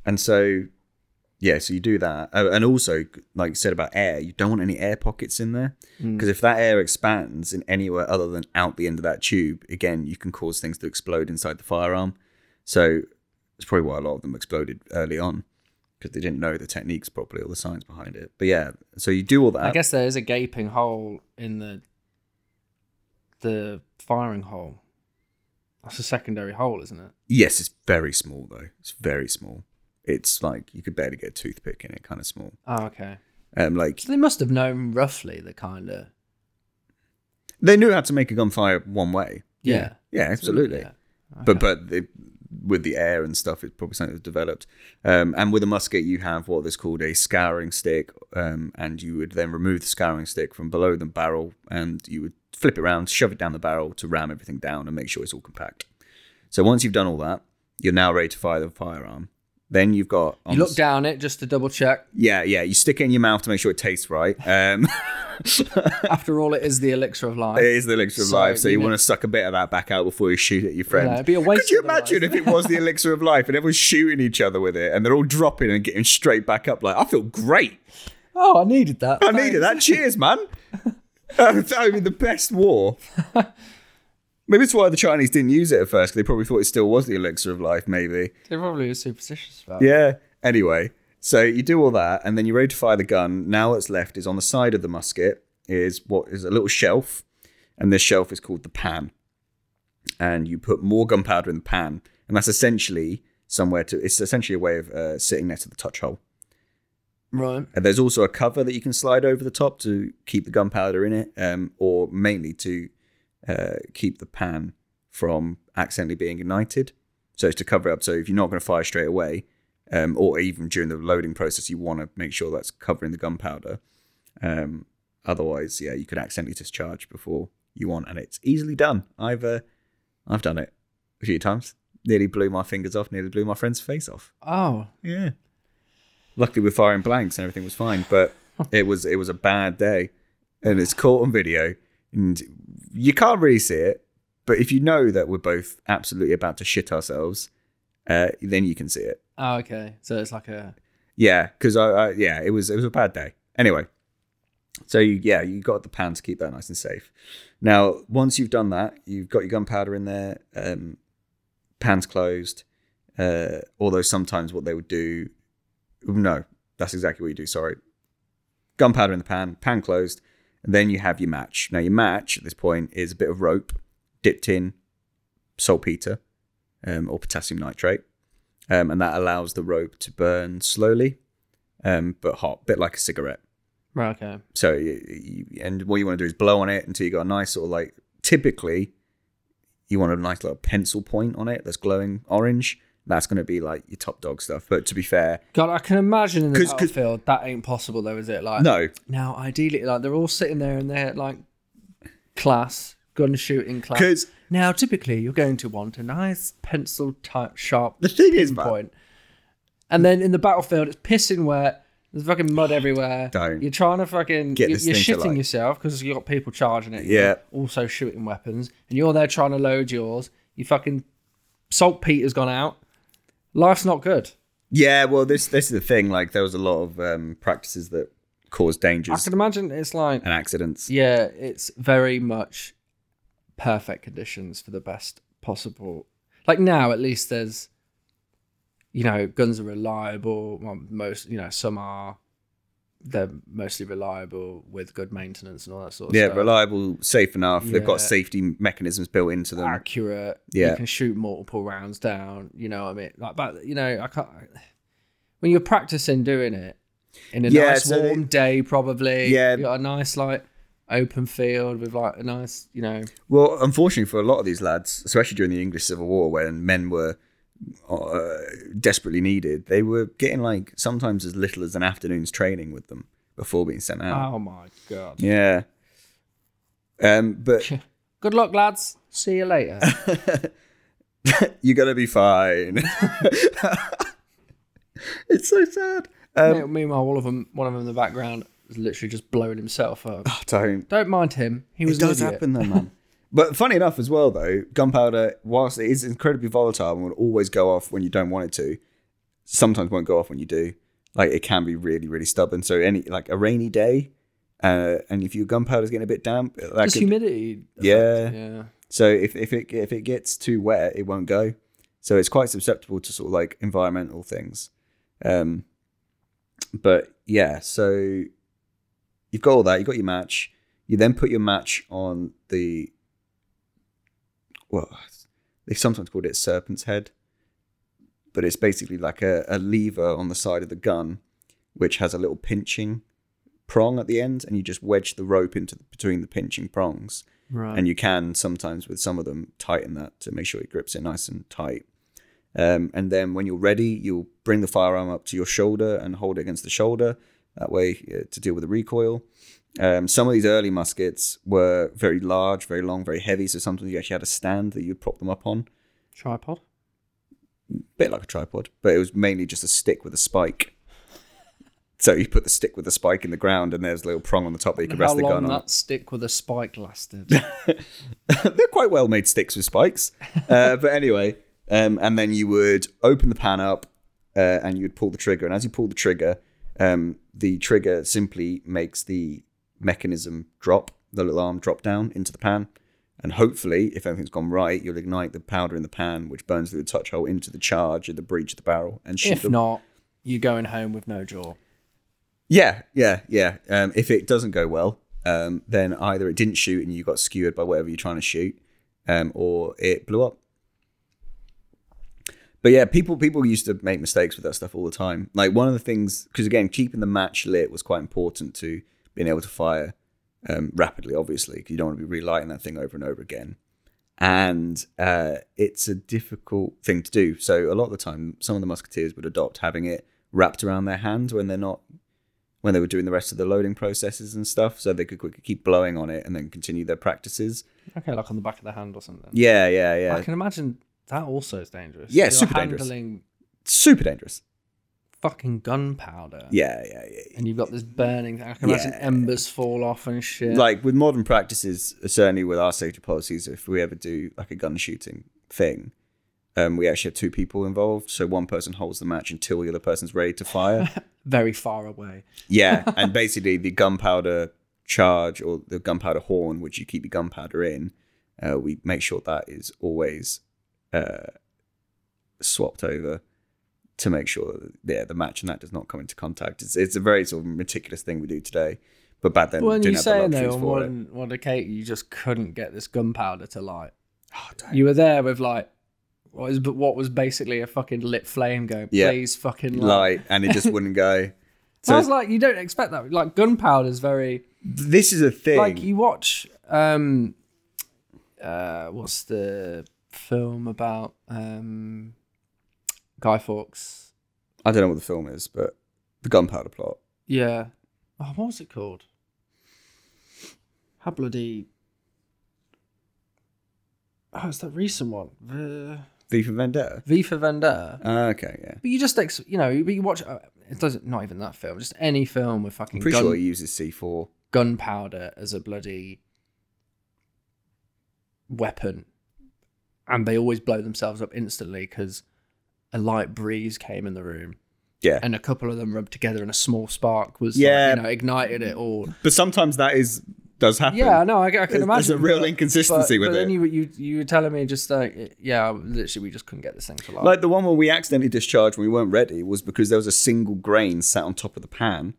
and so yeah, so you do that, oh, and also like you said about air, you don't want any air pockets in there Mm. because if that air expands in anywhere other than out the end of that tube, again, you can cause things to explode inside the firearm. So it's probably why a lot of them exploded early on because they didn't know the techniques properly or the science behind it. But yeah, so you do all that. I guess there is a gaping hole in the the firing hole. That's a secondary hole, isn't it? Yes, it's very small though. It's very small. It's like you could barely get a toothpick in it, kind of small. Oh, okay. Um, like So they must have known roughly the kind of they knew how to make a gun fire one way. yeah. yeah, absolutely. Yeah. But but the with the air and stuff, it's probably something that's developed. Um, and with a musket, you have what is called a scouring stick, um, and you would then remove the scouring stick from below the barrel, and you would flip it around, shove it down the barrel to ram everything down and make sure it's all compact. So once you've done all that, you're now ready to fire the firearm. Then you've got You look down it just to double check. yeah, yeah. You stick it in your mouth to make sure it tastes right. Um, [LAUGHS] After all, it is the elixir of life. it is the elixir of So, life, so you, you know- want to suck a bit of that back out before you shoot at your friend. it'd be a waste Could you imagine if it was the elixir of life and everyone's shooting each other with it and they're all dropping and getting straight back up? Like, I feel great. Oh, I needed that. I needed that. Cheers, man. Uh, [LAUGHS] that would be the best war. [LAUGHS] Maybe it's why the Chinese didn't use it at first, because they probably thought it still was the elixir of life, maybe. They're probably superstitious about it. Yeah. Anyway, so you do all that, and then you're ready to fire the gun. Now what's left is on the side of the musket is what is a little shelf, and this shelf is called the pan. And you put more gunpowder in the pan, and that's essentially somewhere to. It's essentially a way of uh, sitting next to the touch hole. Right. And there's also a cover that you can slide over the top to keep the gunpowder in it, um, or mainly to uh, keep the pan from accidentally being ignited. So it's to cover it up. So if you're not going to fire straight away, um, or even during the loading process, you want to make sure that's covering the gunpowder. Um, otherwise, yeah, you could accidentally discharge before you want, and it's easily done. I've uh, I've done it a few times. Nearly blew my fingers off. Nearly blew my friend's face off. Oh, Yeah. Luckily, we're firing blanks and everything was fine, but [LAUGHS] it was it was a bad day, and it's caught on video, and you can't really see it. But if you know that we're both absolutely about to shit ourselves, uh, then you can see it. oh, okay. So it's like a Yeah, because I, I yeah, it was it was a bad day. Anyway, so you, yeah, you got the pan to keep that nice and safe. Now, once you've done that, you've got your gunpowder in there. Um, pan's closed. Uh, although sometimes what they would do, no, that's exactly what you do. Sorry, gunpowder in the pan, pan closed, and then you have your match. Now, your match at this point is a bit of rope dipped in saltpeter um, or potassium nitrate um, and that allows the rope to burn slowly, um, but hot, bit like a cigarette. right. Okay. So, you, and what you want to do is blow on it until you got a nice sort of like. Typically, you want a nice little pencil point on it that's glowing orange. That's going to be like your top dog stuff. But to be fair, God, I can imagine in the 'Cause- 'cause- battlefield that ain't possible though, is it? Like no, Now, ideally, like they're all sitting there in their like class, gun shooting class. because Now, typically, you're going to want a nice pencil type sharp the thing is, man, point. And then in the battlefield, it's pissing wet. There's fucking mud everywhere. Don't. You're trying to fucking. Get you're you're shitting like- yourself because you've got people charging it. Yeah. Also shooting weapons, and you're there trying to load yours. You fucking saltpeter's gone out. Life's not good. yeah. Well, this this is the thing. Like, there was a lot of um, practices that cause dangers. I can imagine it's like and accidents. Yeah, it's very much perfect conditions for the best possible. Like now, at least there's, you know, guns are reliable. Well, most, you know, some are. They're mostly reliable with good maintenance and all that sort of Yeah, stuff. Yeah, reliable, safe enough. They've got safety mechanisms built into them. accurate. Yeah. you can shoot multiple rounds down. You know what I mean? Like, but you know, I can't. When you're practicing doing it in a Yeah, nice so they- warm day, probably. Yeah. you got a nice like open field with like a nice, you know. Well, unfortunately for a lot of these lads, especially during the English Civil War, when men were uh, desperately needed, they were getting like sometimes as little as an afternoon's training with them before being sent out. Oh my god. Yeah. Um, but [LAUGHS] Good luck, lads. See you later. [LAUGHS] you're gonna be fine. [LAUGHS] it's so sad. Um, Meanwhile, all of them, one of them in the background, is literally just blowing himself up. don't. Don't mind him. He was It does idiot. happen though, man. But funny enough as well, though, gunpowder, whilst it is incredibly volatile and will always go off when you don't want it to, sometimes won't go off when you do. Like it can be really, really stubborn. So any like a rainy day, uh, and if your gunpowder's getting a bit damp, that Just could, humidity. Yeah. Yeah. so if if it if it gets too wet, it won't go. So it's quite susceptible to sort of like environmental things. Um, but yeah, so you've got all that. You've got your match. You then put your match on the. Well, they sometimes called it serpent's head, but it's basically like a, a lever on the side of the gun, which has a little pinching prong at the end, and you just wedge the rope into the, between the pinching prongs Right. and you can sometimes with some of them tighten that to make sure it grips it nice and tight. Um, and then when you're ready, you'll bring the firearm up to your shoulder and hold it against the shoulder. That way, uh, to deal with the recoil. Um, some of these early muskets were very large, very long, very heavy. So sometimes you actually had a stand that you'd prop them up on, Tripod. bit like a tripod, but it was mainly just a stick with a spike. So you put the stick with the spike in the ground, and there's a little prong on the top that you could rest the gun on. How long that stick with a spike lasted? [LAUGHS] They're quite well made sticks with spikes. Uh, but anyway, um, and then you would open the pan up uh, and you would pull the trigger. And as you pull the trigger, um, the trigger simply makes the mechanism drop, the little arm drop down into the pan. And hopefully, if everything's gone right, you'll ignite the powder in the pan, which burns through the touch hole into the charge at the breech of the barrel and shoot if the not, you're going home with no jaw. Yeah, yeah, yeah. Um, if it doesn't go well, um, then either it didn't shoot and you got skewered by whatever you're trying to shoot, um, or it blew up. But yeah, people people used to make mistakes with that stuff all the time. Like one of the things, because again, keeping the match lit was quite important to being able to fire um, rapidly. Obviously, you don't want to be relighting that thing over and over again, and uh, it's a difficult thing to do. So a lot of the time, some of the musketeers would adopt having it wrapped around their hand when they're not when they were doing the rest of the loading processes and stuff, so they could quickly keep blowing on it and then continue their practices. Okay, like on the back of the hand or something. Yeah, yeah, yeah. I can imagine that also is dangerous. Yeah, You're super dangerous. Super dangerous. Fucking gunpowder. Yeah, yeah, yeah. And you've got this burning thing. I can imagine Yeah. embers fall off and shit. Like with modern practices, certainly with our safety policies, if we ever do like a gun shooting thing, um, we actually have two people involved. So one person holds the match until the other person's ready to fire. [LAUGHS] very far away. Yeah, [LAUGHS] and basically the gunpowder charge or the gunpowder horn, which you keep your gunpowder in, uh, we make sure that is always uh, swapped over to make sure that yeah, the match and that does not come into contact. It's it's a very sort of meticulous thing we do today, but back then When you say though, on one, one occasion, you just couldn't get this gunpowder to light. Oh, You were there with like, what was, what was basically a fucking lit flame going, Yeah. please fucking light. light, and it just wouldn't go. [LAUGHS] So I was like, you don't expect that. Like gunpowder's very this is a thing. like you watch um uh what's the film about um Guy Fawkes? I don't know what the film is, but the gunpowder plot. Yeah. Oh, what was it called? How bloody Oh, it's that recent one. The V for Vendetta. V for Vendetta. Ah, okay, yeah. But you just ex- you know, but you watch uh, it doesn't not even that film, just any film with fucking I'm pretty gun, sure he uses C4. gunpowder as a bloody weapon, and they always blow themselves up instantly because a light breeze came in the room, Yeah. and a couple of them rubbed together, and a small spark was like, Yeah. you know ignited it all. But sometimes that is does happen. Yeah, no, I, I can There's- imagine. there's a real but- inconsistency but, with but it. then you you you were telling me just like yeah, literally we just couldn't get this thing to light. Like the one where we accidentally discharged when we weren't ready was because there was a single grain sat on top of the pan,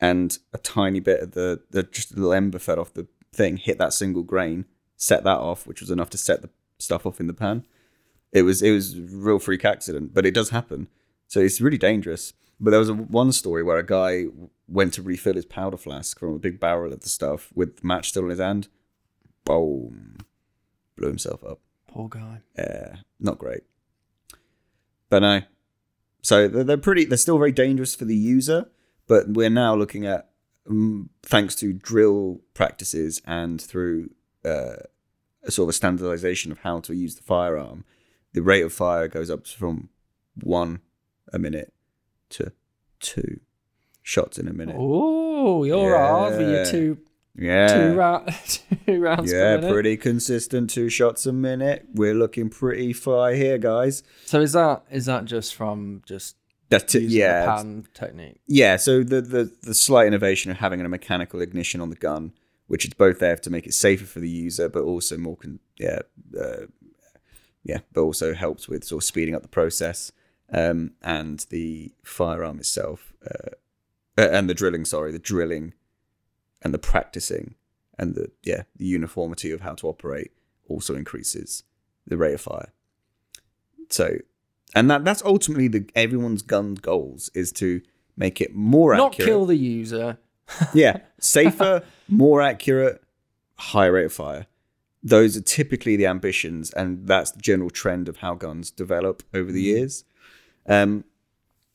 and a tiny bit of the, the just a little ember fell off the thing, hit that single grain, set that off, which was enough to set the stuff off in the pan. It was it was a real freak accident, but it does happen. So it's really dangerous. But there was a, one story where a guy went to refill his powder flask from a big barrel of the stuff with the match still in his hand. Boom, blew himself up. Poor guy. Yeah, not great. But no. So they're, they're pretty. They're still very dangerous for the user. But we're now looking at, um, thanks to drill practices and through uh, a sort of a standardization of how to use the firearm, the rate of fire goes up from one a minute to two shots in a minute. Oh, you're hard for your Yeah. two yeah. two, round, [LAUGHS] two rounds yeah, minute. pretty consistent. Two shots a minute. We're looking pretty fly here, guys. So is that is that just from just That's using Yeah, the pan technique? Yeah, so the, the the slight innovation of having a mechanical ignition on the gun, which is both there to make it safer for the user, but also more con- yeah uh, yeah, but also helps with sort of speeding up the process um, and the firearm itself uh, and the drilling. Sorry, the drilling and the practicing and the yeah the uniformity of how to operate also increases the rate of fire. So, and that that's ultimately the everyone's gun goals is to make it more accurate. Not accurate. kill the user. Yeah, safer, [LAUGHS] more accurate, higher rate of fire. Those are typically the ambitions, and that's the general trend of how guns develop over the years. Um,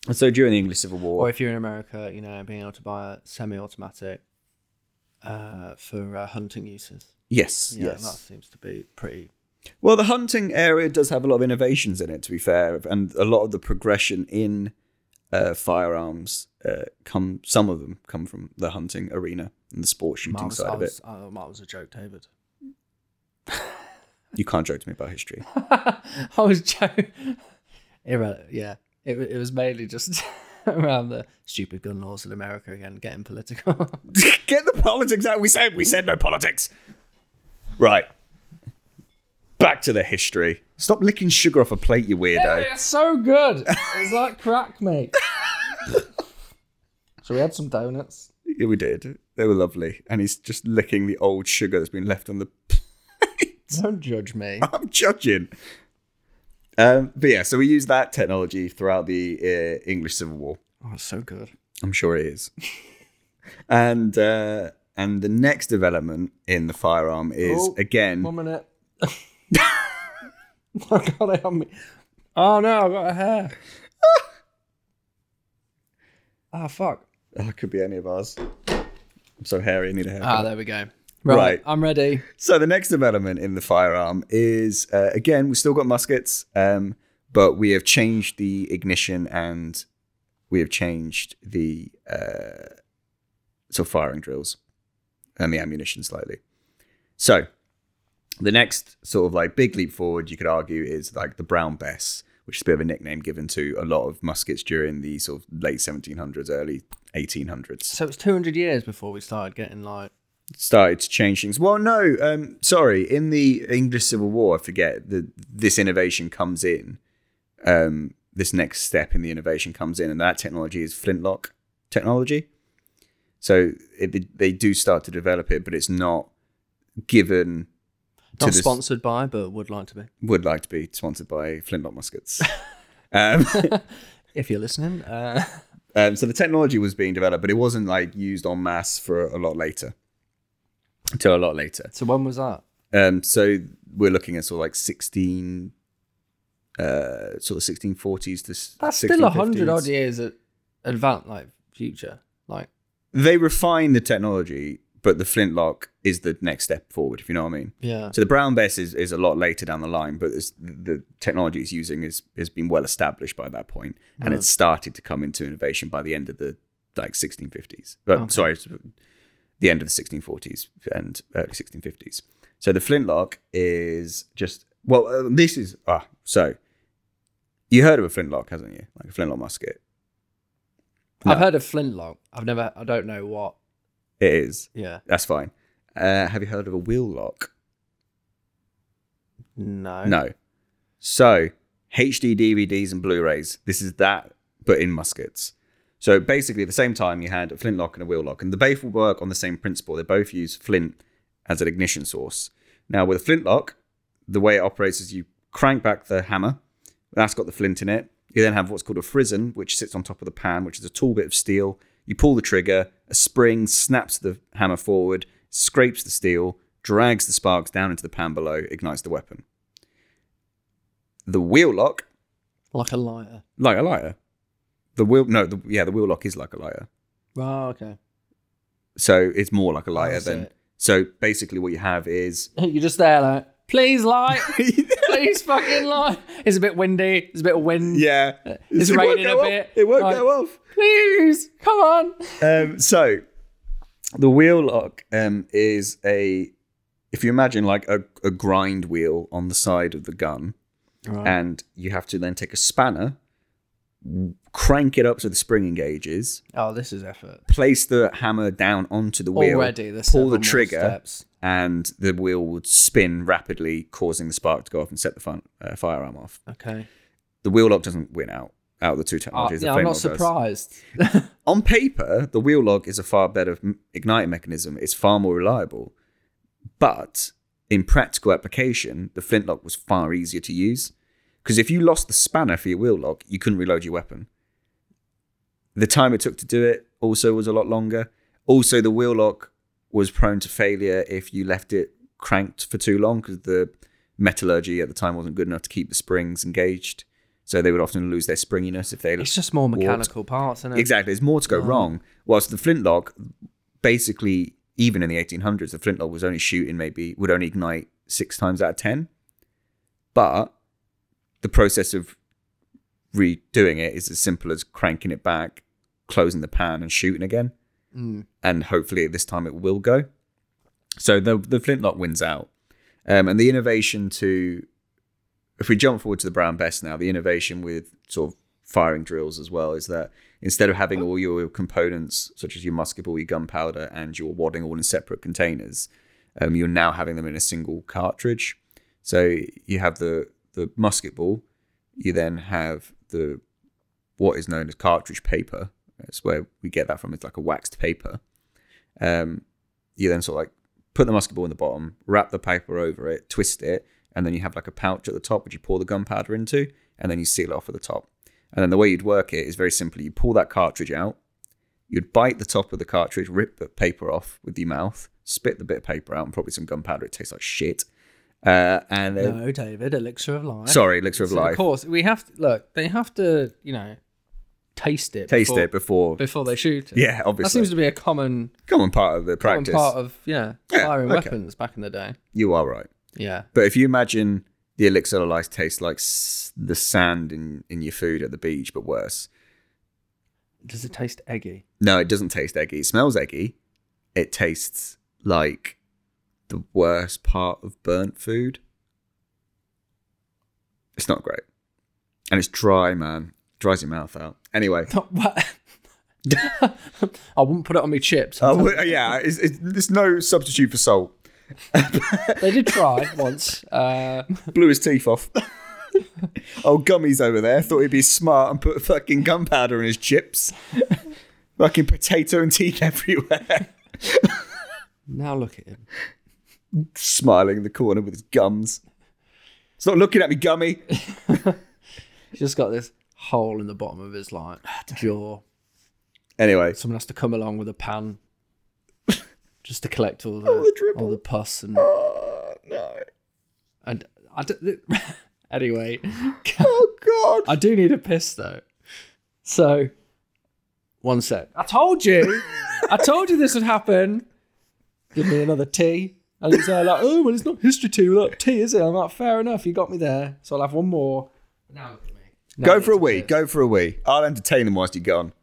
and so during the English Civil War, Or if you're in America, you know, being able to buy a semi-automatic uh, for uh, hunting uses. yes, Yeah, yes. that seems to be pretty. Well, the hunting area does have a lot of innovations in it, to be fair, and a lot of the progression in uh, firearms uh, come. Some of them come from the hunting arena and the sport shooting side I of it. was, I, that was a joke, David. You can't joke to me about history. [LAUGHS] I was joking. Yeah, it, it was mainly just [LAUGHS] around the stupid gun laws in America again, getting political. [LAUGHS] Get the politics out. We said we said no politics. Right. Back to the history. Stop licking sugar off a plate, you weirdo. it's so good. It's like crack, mate. so we had some donuts. Yeah, we did. They were lovely. And he's just licking the old sugar that's been left on the Don't judge me. [LAUGHS] I'm judging. Um, but yeah, so we use that technology throughout the uh, English Civil War. Oh, it's so good. I'm sure it is. [LAUGHS] and uh, and the next development in the firearm is Oh, again One minute. I got it on me. Oh no, I've got a hair. [LAUGHS] Ah, fuck. oh, it could be any of ours. I'm so hairy. I need a hair. Ah, there we go. Right, Right. I'm ready. So the next development in the firearm is uh, again we've still got muskets, um, but we have changed the ignition and we have changed the uh, sort of firing drills and the ammunition slightly. So the next sort of like big leap forward, you could argue, is like the Brown Bess, which is a bit of a nickname given to a lot of muskets during the sort of late 1700s, early 1800s So it's 200 years before we started getting like. Started to change things. Well, no, um, sorry. In the English Civil War, I forget that this innovation comes in. Um, this next step in the innovation comes in, and that technology is flintlock technology. So it, they do start to develop it, but it's not given to Not sponsored by, but would like to be. Would like to be sponsored by Flintlock muskets. [LAUGHS] um, If you're listening, uh, [LAUGHS] Um, so the technology was being developed, but it wasn't like used en masse for a lot later. Until a lot later. so when was that? Um, so we're looking at sort of like sixteen, uh, sort of sixteen forties to s- That's still a hundred odd years at advanced, like future. Like, They refine the technology, but the flintlock is the next step forward. If you know what I mean. yeah. So the brown bess is, is a lot later down the line, but the technology it's using is has been well established by that point, and it's started to come into innovation by the end of the like 1650s. Uh, Sorry, it's the end of the 1640s and early 1650s. So the flintlock is just well, uh, this is ah so. You heard of a flintlock, hasn't you? Like a flintlock musket. I've heard of flintlock. I've never. I don't know what. It is. Yeah. That's fine. Uh, have you heard of a wheel lock? No. No. So HD DVDs and Blu-rays. This is that, but in muskets. So basically, at the same time, you had a flintlock and a wheel lock, and the both will work on the same principle. They both use flint as an ignition source. Now, with a flintlock, the way it operates is you crank back the hammer. That's got the flint in it. You then have what's called a frizzen, which sits on top of the pan, which is a tall bit of steel. You pull the trigger, a spring snaps the hammer forward, scrapes the steel, drags the sparks down into the pan below, ignites the weapon. The wheel lock, Like a lighter. like a lighter. The wheel, no, the, yeah, the wheel lock is like a lighter. Oh, okay. So it's more like a lighter I than. it. So basically, what you have is [LAUGHS] You're just there, like, please light, [LAUGHS] please fucking light. It's a bit windy. It's a bit of wind. yeah, It's it won't raining a go off. bit. It won't Like- go off. Please, come on. Um, so the wheel lock um, is a if you imagine like a, a grind wheel on the side of the gun, Right. and you have to then take a spanner, crank it up so the spring engages, oh, this is effort. place the hammer down onto the wheel, Already, there's pull the trigger, steps. and the wheel would spin rapidly, causing the spark to go off and set the fun, uh, firearm off. Okay. The wheel lock doesn't win out out of the two technologies. the yeah, I'm not flame lock does. surprised. [LAUGHS] On paper, the wheel lock is a far better igniting mechanism. It's far more reliable. But in practical application, the flintlock was far easier to use. Because if you lost the spanner for your wheel lock, you couldn't reload your weapon. The time it took to do it also was a lot longer. Also, the wheel lock was prone to failure if you left it cranked for too long because the metallurgy at the time wasn't good enough to keep the springs engaged. So they would often lose their springiness if they It's just more mechanical parts, isn't it? Exactly. There's more to go oh. wrong. Whilst the flintlock, basically, even in the 1800s, the flintlock was only shooting maybe, would only ignite six times out of 10. But the process of redoing it is as simple as cranking it back, closing the pan, and shooting again. Mm. And hopefully this time it will go. So the, the flintlock wins out. Um, and the innovation to, if we jump forward to the Brown Bess now, the innovation with sort of firing drills as well is that instead of having all your components, such as your musket ball, your gunpowder, and your wadding all in separate containers, um, you're now having them in a single cartridge. So you have the the musket ball, you then have the what is known as cartridge paper. That's where we get that from. It's like a waxed paper. Um, you then sort of like put the musket ball in the bottom, wrap the paper over it, twist it, and then you have like a pouch at the top which you pour the gunpowder into, and then you seal it off at the top. And then the way you'd work it is very simply: you pull that cartridge out, you'd bite the top of the cartridge, rip the paper off with your mouth, spit the bit of paper out, and probably some gunpowder. It tastes like shit. Uh, and then, No, David, elixir of life. sorry, elixir of So, life. Of course, we have to look. They have to, you know, taste it. Taste before, it before. before they shoot it. Yeah, obviously. that seems to be a common, Common part of the practice. common part of yeah, Yeah, firing okay. weapons back in the day. you are right. Yeah, But if you imagine the elixir of life tastes like s- the sand in, in your food at the beach, but worse. does it taste eggy? No, it doesn't taste eggy. It smells eggy. It tastes like the worst part of burnt food. It's not great. And it's dry, man. Dries your mouth out. Anyway. [LAUGHS] I wouldn't put it on my chips. Yeah, it's, it's, there's no substitute for salt. [LAUGHS] They did try once. Uh, Blew his teeth off. [LAUGHS] Old Gummy's over there thought he'd be smart and put fucking gunpowder in his chips. fucking potato and teeth everywhere. now look at him. Smiling in the corner with his gums. It's not looking at me, Gummy. He's just got this hole in the bottom of his like ah, jaw. Anyway, Someone has to come along with a pan [LAUGHS] just to collect all the oh, the all the pus and oh no. and I d- [LAUGHS] anyway. Oh god. [LAUGHS] I do need a piss though. So, one sec. I told you. I told you this would happen. Give me another tea. And he's there like, oh well, it's not history tea without tea, is it? I'm like, fair enough. You got me there. So I'll have one more. Now look at me. Now Go for a wee. Go for a wee. I'll entertain them whilst you're gone.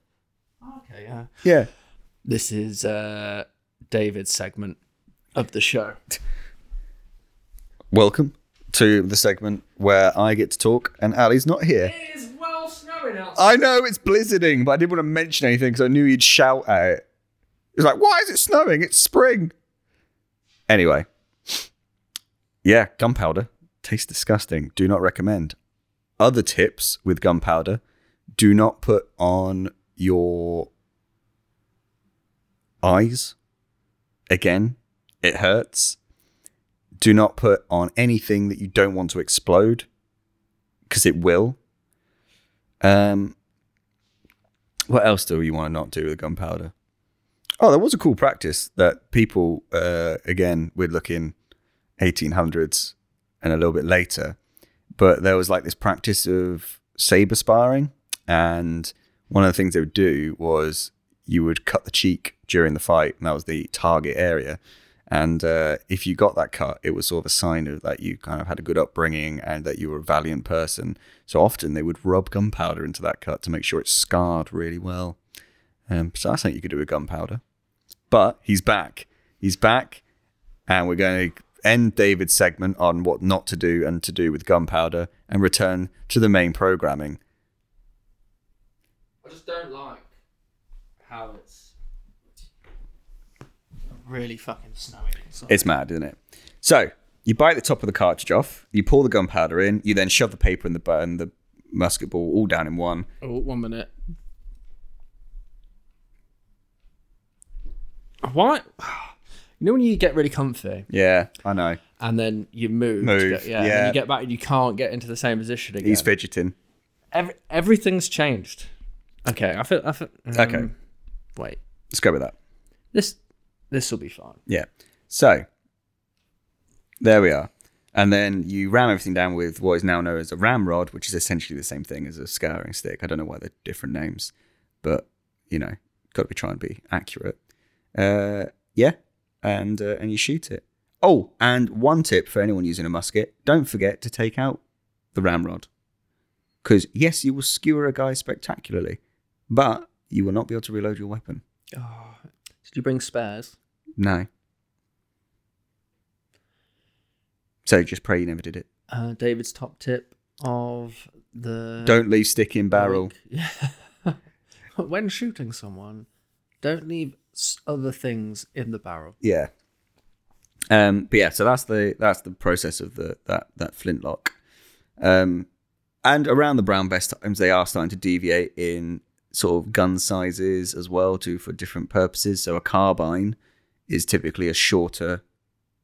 Okay, yeah. Yeah. This is uh, David's segment of the show. Welcome to the segment where I get to talk and Ali's not here. It is well snowing outside. I know it's blizzarding, but I didn't want to mention anything because I knew you'd shout at it. It was like, why is it snowing? It's spring. Anyway. Yeah, gunpowder. Tastes disgusting. Do not recommend. Other tips with gunpowder do not put on your eyes. Again, it hurts. Do not put on anything that you don't want to explode because it will. Um, what else do you want to not do with gunpowder? Oh, there was a cool practice that people, uh, again, we're looking 1800s and a little bit later, but there was like this practice of saber sparring. And one of the things they would do was you would cut the cheek during the fight, and that was the target area. And uh, if you got that cut, it was sort of a sign of that you kind of had a good upbringing and that you were a valiant person. So often they would rub gunpowder into that cut to make sure it's scarred really well. Um, so that's something you could do with gunpowder. But he's back. He's back, and we're going to end David's segment on what not to do and to do with gunpowder and return to the main programming. I just don't like how it's really fucking snowing. outside. It's mad, isn't it? So you bite the top of the cartridge off, you pour the gunpowder in, you then shove the paper and the and the musket ball all down in one. Oh, one minute. Why? You know when you get really comfy Yeah, I know. and then you move, to Move, get- yeah, and yeah. then you get back and you can't get into the same position again. He's fidgeting. Every, everything's changed. Okay, I feel. I feel um, Okay. Wait, Let's go with that. this this will be fine. Yeah. So There we are. And then you ram everything down with what is now known as a ramrod, which is essentially the same thing as a scouring stick. I don't know why they're different names, but you know, got to be trying to be accurate. Uh, yeah, and uh, and you shoot it. Oh, and one tip for anyone using a musket: don't forget to take out the ramrod, because yes, you will skewer a guy spectacularly, but you will not be able to reload your weapon. Oh, [SIGHS] did you bring spares? No. So just pray you never did it. Uh, David's top tip of the Don't leave stick in barrel. [LAUGHS] When shooting someone, don't leave other things in the barrel. Yeah. Um, but yeah, so that's the that's the process of the that that flintlock. Um, and around the Brown Bess times, they are starting to deviate in sort of gun sizes as well, too, for different purposes. So a carbine is typically a shorter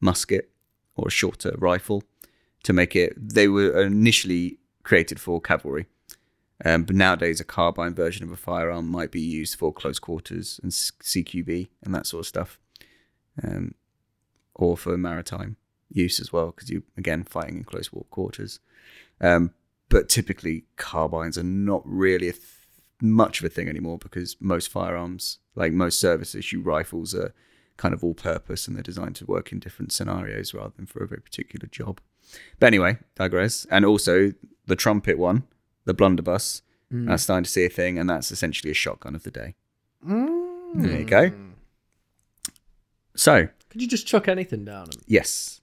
musket or a shorter rifle to make it. They were initially created for cavalry, um, but nowadays a carbine version of a firearm might be used for close quarters and CQB and that sort of stuff, um, or for maritime use as well, because you again fighting in close quarters. Um, but typically, carbines are not really th- much of a thing anymore because most firearms, like most service issue rifles, are kind of all purpose and they're designed to work in different scenarios rather than for a very particular job. But anyway, digress. And also the trumpet one, the blunderbuss, that's starting to see a thing, and that's essentially a shotgun of the day. Mm. There you go. So, Could you just chuck anything down? And yes,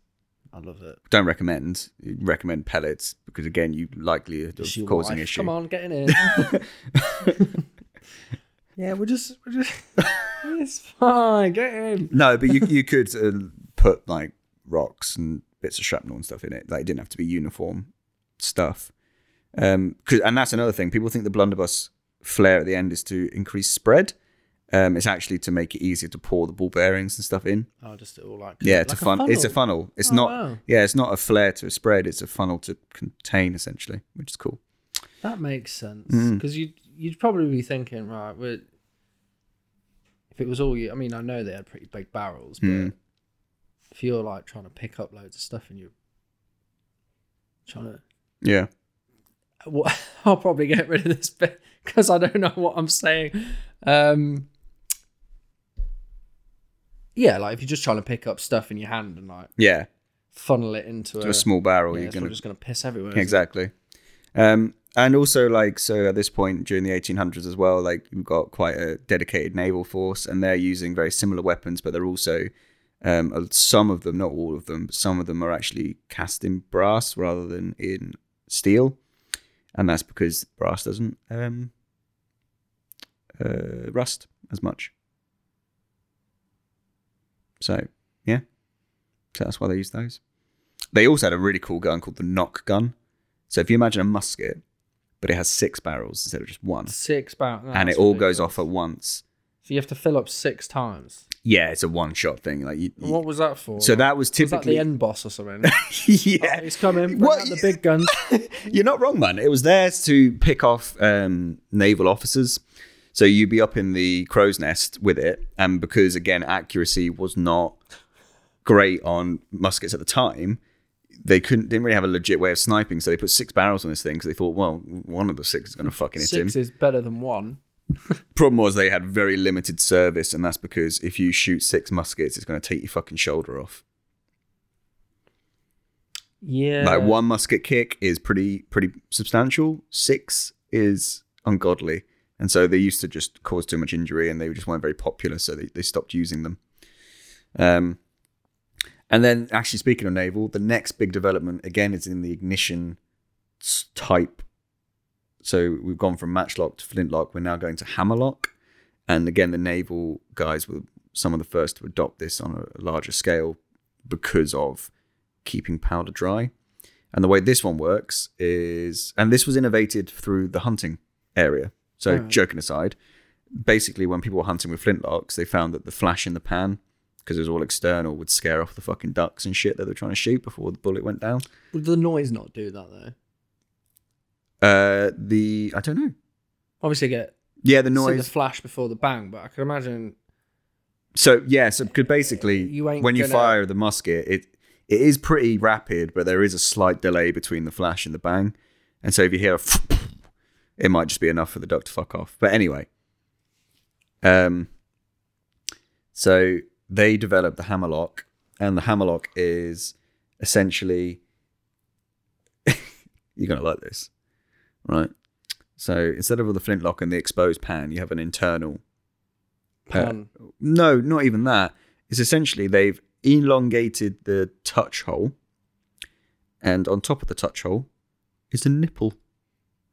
I love it. don't recommend. Recommend pellets because again, you likely of causing wife. issue. Come on, get in here. [LAUGHS] yeah, we're just, we're just. [LAUGHS] it's fine. Get in. No, but you you could uh, put like rocks and bits of shrapnel and stuff in it. Like it didn't have to be uniform stuff. Um, 'cause- and that's another thing. People think the blunderbuss flare at the end is to increase spread. Um, it's actually to make it easier to pour the ball bearings and stuff in. Oh, just it all like Yeah, like it's a fun. It's a funnel. It's Oh, not. wow. Yeah, it's not a flare to a spread. It's a funnel to contain essentially, which is cool. That makes sense Mm. because you you'd probably be thinking right. Well, if it was all you, I mean, I know they had pretty big barrels, but Mm. if you're like trying to pick up loads of stuff and you're trying to, Yeah. Well, [LAUGHS] I'll probably get rid of this bit because I don't know what I'm saying. Um, yeah, like if you're just trying to pick up stuff in your hand and like Yeah. funnel it into a, a small barrel, yeah, you're gonna just gonna piss everywhere. exactly. Um, and also, like, so at this point during the 1800s as well, like, you've got quite a dedicated naval force, and they're using very similar weapons, but they're also, um, some of them, not all of them, but some of them are actually cast in brass rather than in steel. And that's because brass doesn't um, uh, rust as much. So, yeah. So that's why they use those. They also had a really cool gun called the Nock gun. So if you imagine a musket, but it has six barrels instead of just one, Six barrels, and it all goes off at once. So you have to fill up six times. Yeah, it's a one-shot thing. Like you, you- What was that for? so that was was that typically the end boss or something? [LAUGHS] yeah. Oh, he's coming. Bring What? out the big guns. [LAUGHS] You're not wrong, man. It was there to pick off um, naval officers. So you'd be up in the crow's nest with it, and because again accuracy was not great on muskets at the time, they couldn't didn't really have a legit way of sniping. So they put six barrels on this thing because they thought, well, one of the six is going to fucking hit him. Six is better than one. Problem was they had very limited service, and that's because if you shoot six muskets, it's going to take your fucking shoulder off. Yeah. Like one musket kick is pretty pretty substantial. Six is ungodly, and so they used to just cause too much injury, and they just weren't very popular, so they, they stopped using them. Um, and then actually speaking of naval, the next big development again is in the ignition type. So we've gone from matchlock to flintlock. We're now going to hammerlock, and again the naval guys were some of the first to adopt this on a larger scale because of keeping powder dry. And the way this one works is, and this was innovated through the hunting area. So, Alright. joking aside, basically, when people were hunting with flintlocks, they found that the flash in the pan, because it was all external, would scare off the fucking ducks and shit that they were trying to shoot before the bullet went down. Would the noise not do that though? Uh, the I don't know. Obviously, get Yeah, the noise. the flash before the bang, but I can imagine So yeah, so could basically You when you gonna- fire the musket, it it is pretty rapid, but there is a slight delay between the flash and the bang. And so if you hear a [LAUGHS] it might just be enough for the duck to fuck off. But anyway, um, so they developed the hammerlock, and the hammerlock is essentially [LAUGHS] you're gonna like this, right? So instead of the flintlock and the exposed pan, you have an internal. Pan. No, not even that. It's essentially they've elongated the touch hole, and on top of the touch hole is a nipple.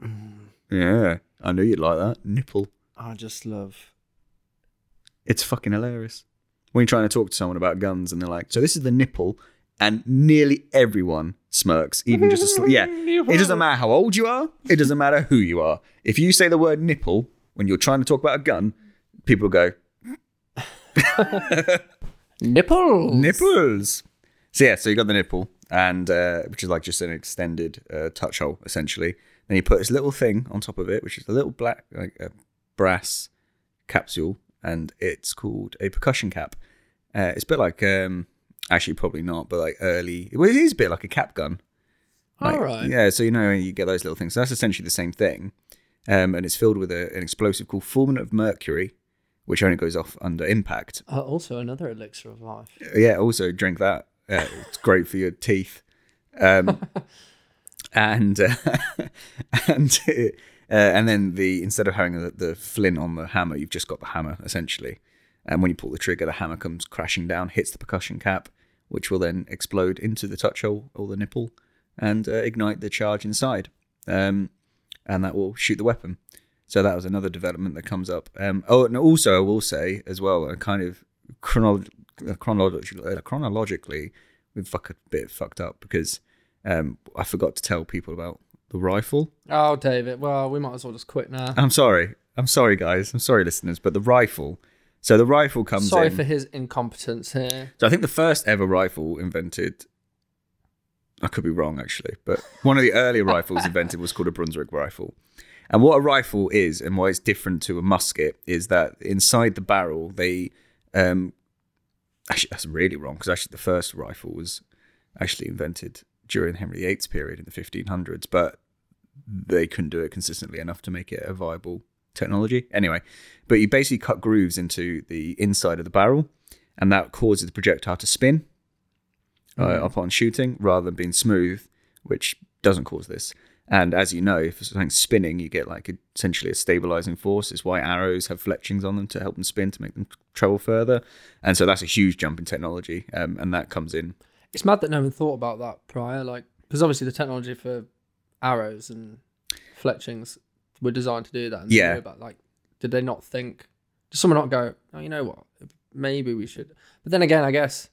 Mm. Yeah, I knew you'd like that nipple. I just love. It's fucking hilarious. When you're trying to talk to someone about guns and they're like, so this is the nipple, and nearly everyone smirks, even just a sl- yeah. It doesn't matter how old you are, it doesn't matter who you are. If you say the word nipple when you're trying to talk about a gun, people go, [LAUGHS] Nipples. nipples. So yeah, so you got the nipple, and uh, which is like just an extended uh, touch hole essentially. Then you put this little thing on top of it, which is a little black like a brass capsule, and it's called a percussion cap. Uh, it's a bit like um, actually probably not, but like early. Well, it is a bit like a cap gun. Like, All right. Yeah, so you know you get those little things. So that's essentially the same thing, um, and it's filled with a, an explosive called fulminate of mercury, which only goes off under impact. Uh, also, another elixir of life. Yeah, also drink that. Uh, it's great for your teeth. Um, [LAUGHS] and uh, [LAUGHS] and uh, and then the instead of having the, the flint on the hammer, you've just got the hammer essentially. And when you pull the trigger, the hammer comes crashing down, hits the percussion cap, which will then explode into the touch hole or the nipple and uh, ignite the charge inside. Um, and that will shoot the weapon. So that was another development that comes up. Um, oh, and also I will say as well, kind of uh, chronologically, uh, chronologically, we've fuck a bit fucked up because um, I forgot to tell people about the rifle. Oh, David. Well, we might as well just quit now. I'm sorry. I'm sorry, guys. I'm sorry, listeners. But the rifle. So the rifle comes Sorry in. for his incompetence here. So I think the first ever rifle invented. I could be wrong actually, but one of the earlier [LAUGHS] rifles invented was called a Brunswick rifle. And what a rifle is, and why it's different to a musket, is that inside the barrel they. Um, actually, that's really wrong because actually the first rifle was actually invented during Henry VIII's period in the 1500s, but they couldn't do it consistently enough to make it a viable technology. Anyway, but you basically cut grooves into the inside of the barrel, and that causes the projectile to spin uh, upon shooting rather than being smooth, which doesn't cause this. And as you know, if something's spinning, you get like essentially a stabilizing force. It's why arrows have fletchings on them to help them spin to make them travel further. And so that's a huge jump in technology, um, and that comes in. It's mad that no one thought about that prior. Like, because obviously the technology for arrows and fletchings were designed to do that. And they Yeah. knew About like, did they not think? Did someone not go? Oh, you know what? Maybe we should. But then again, I guess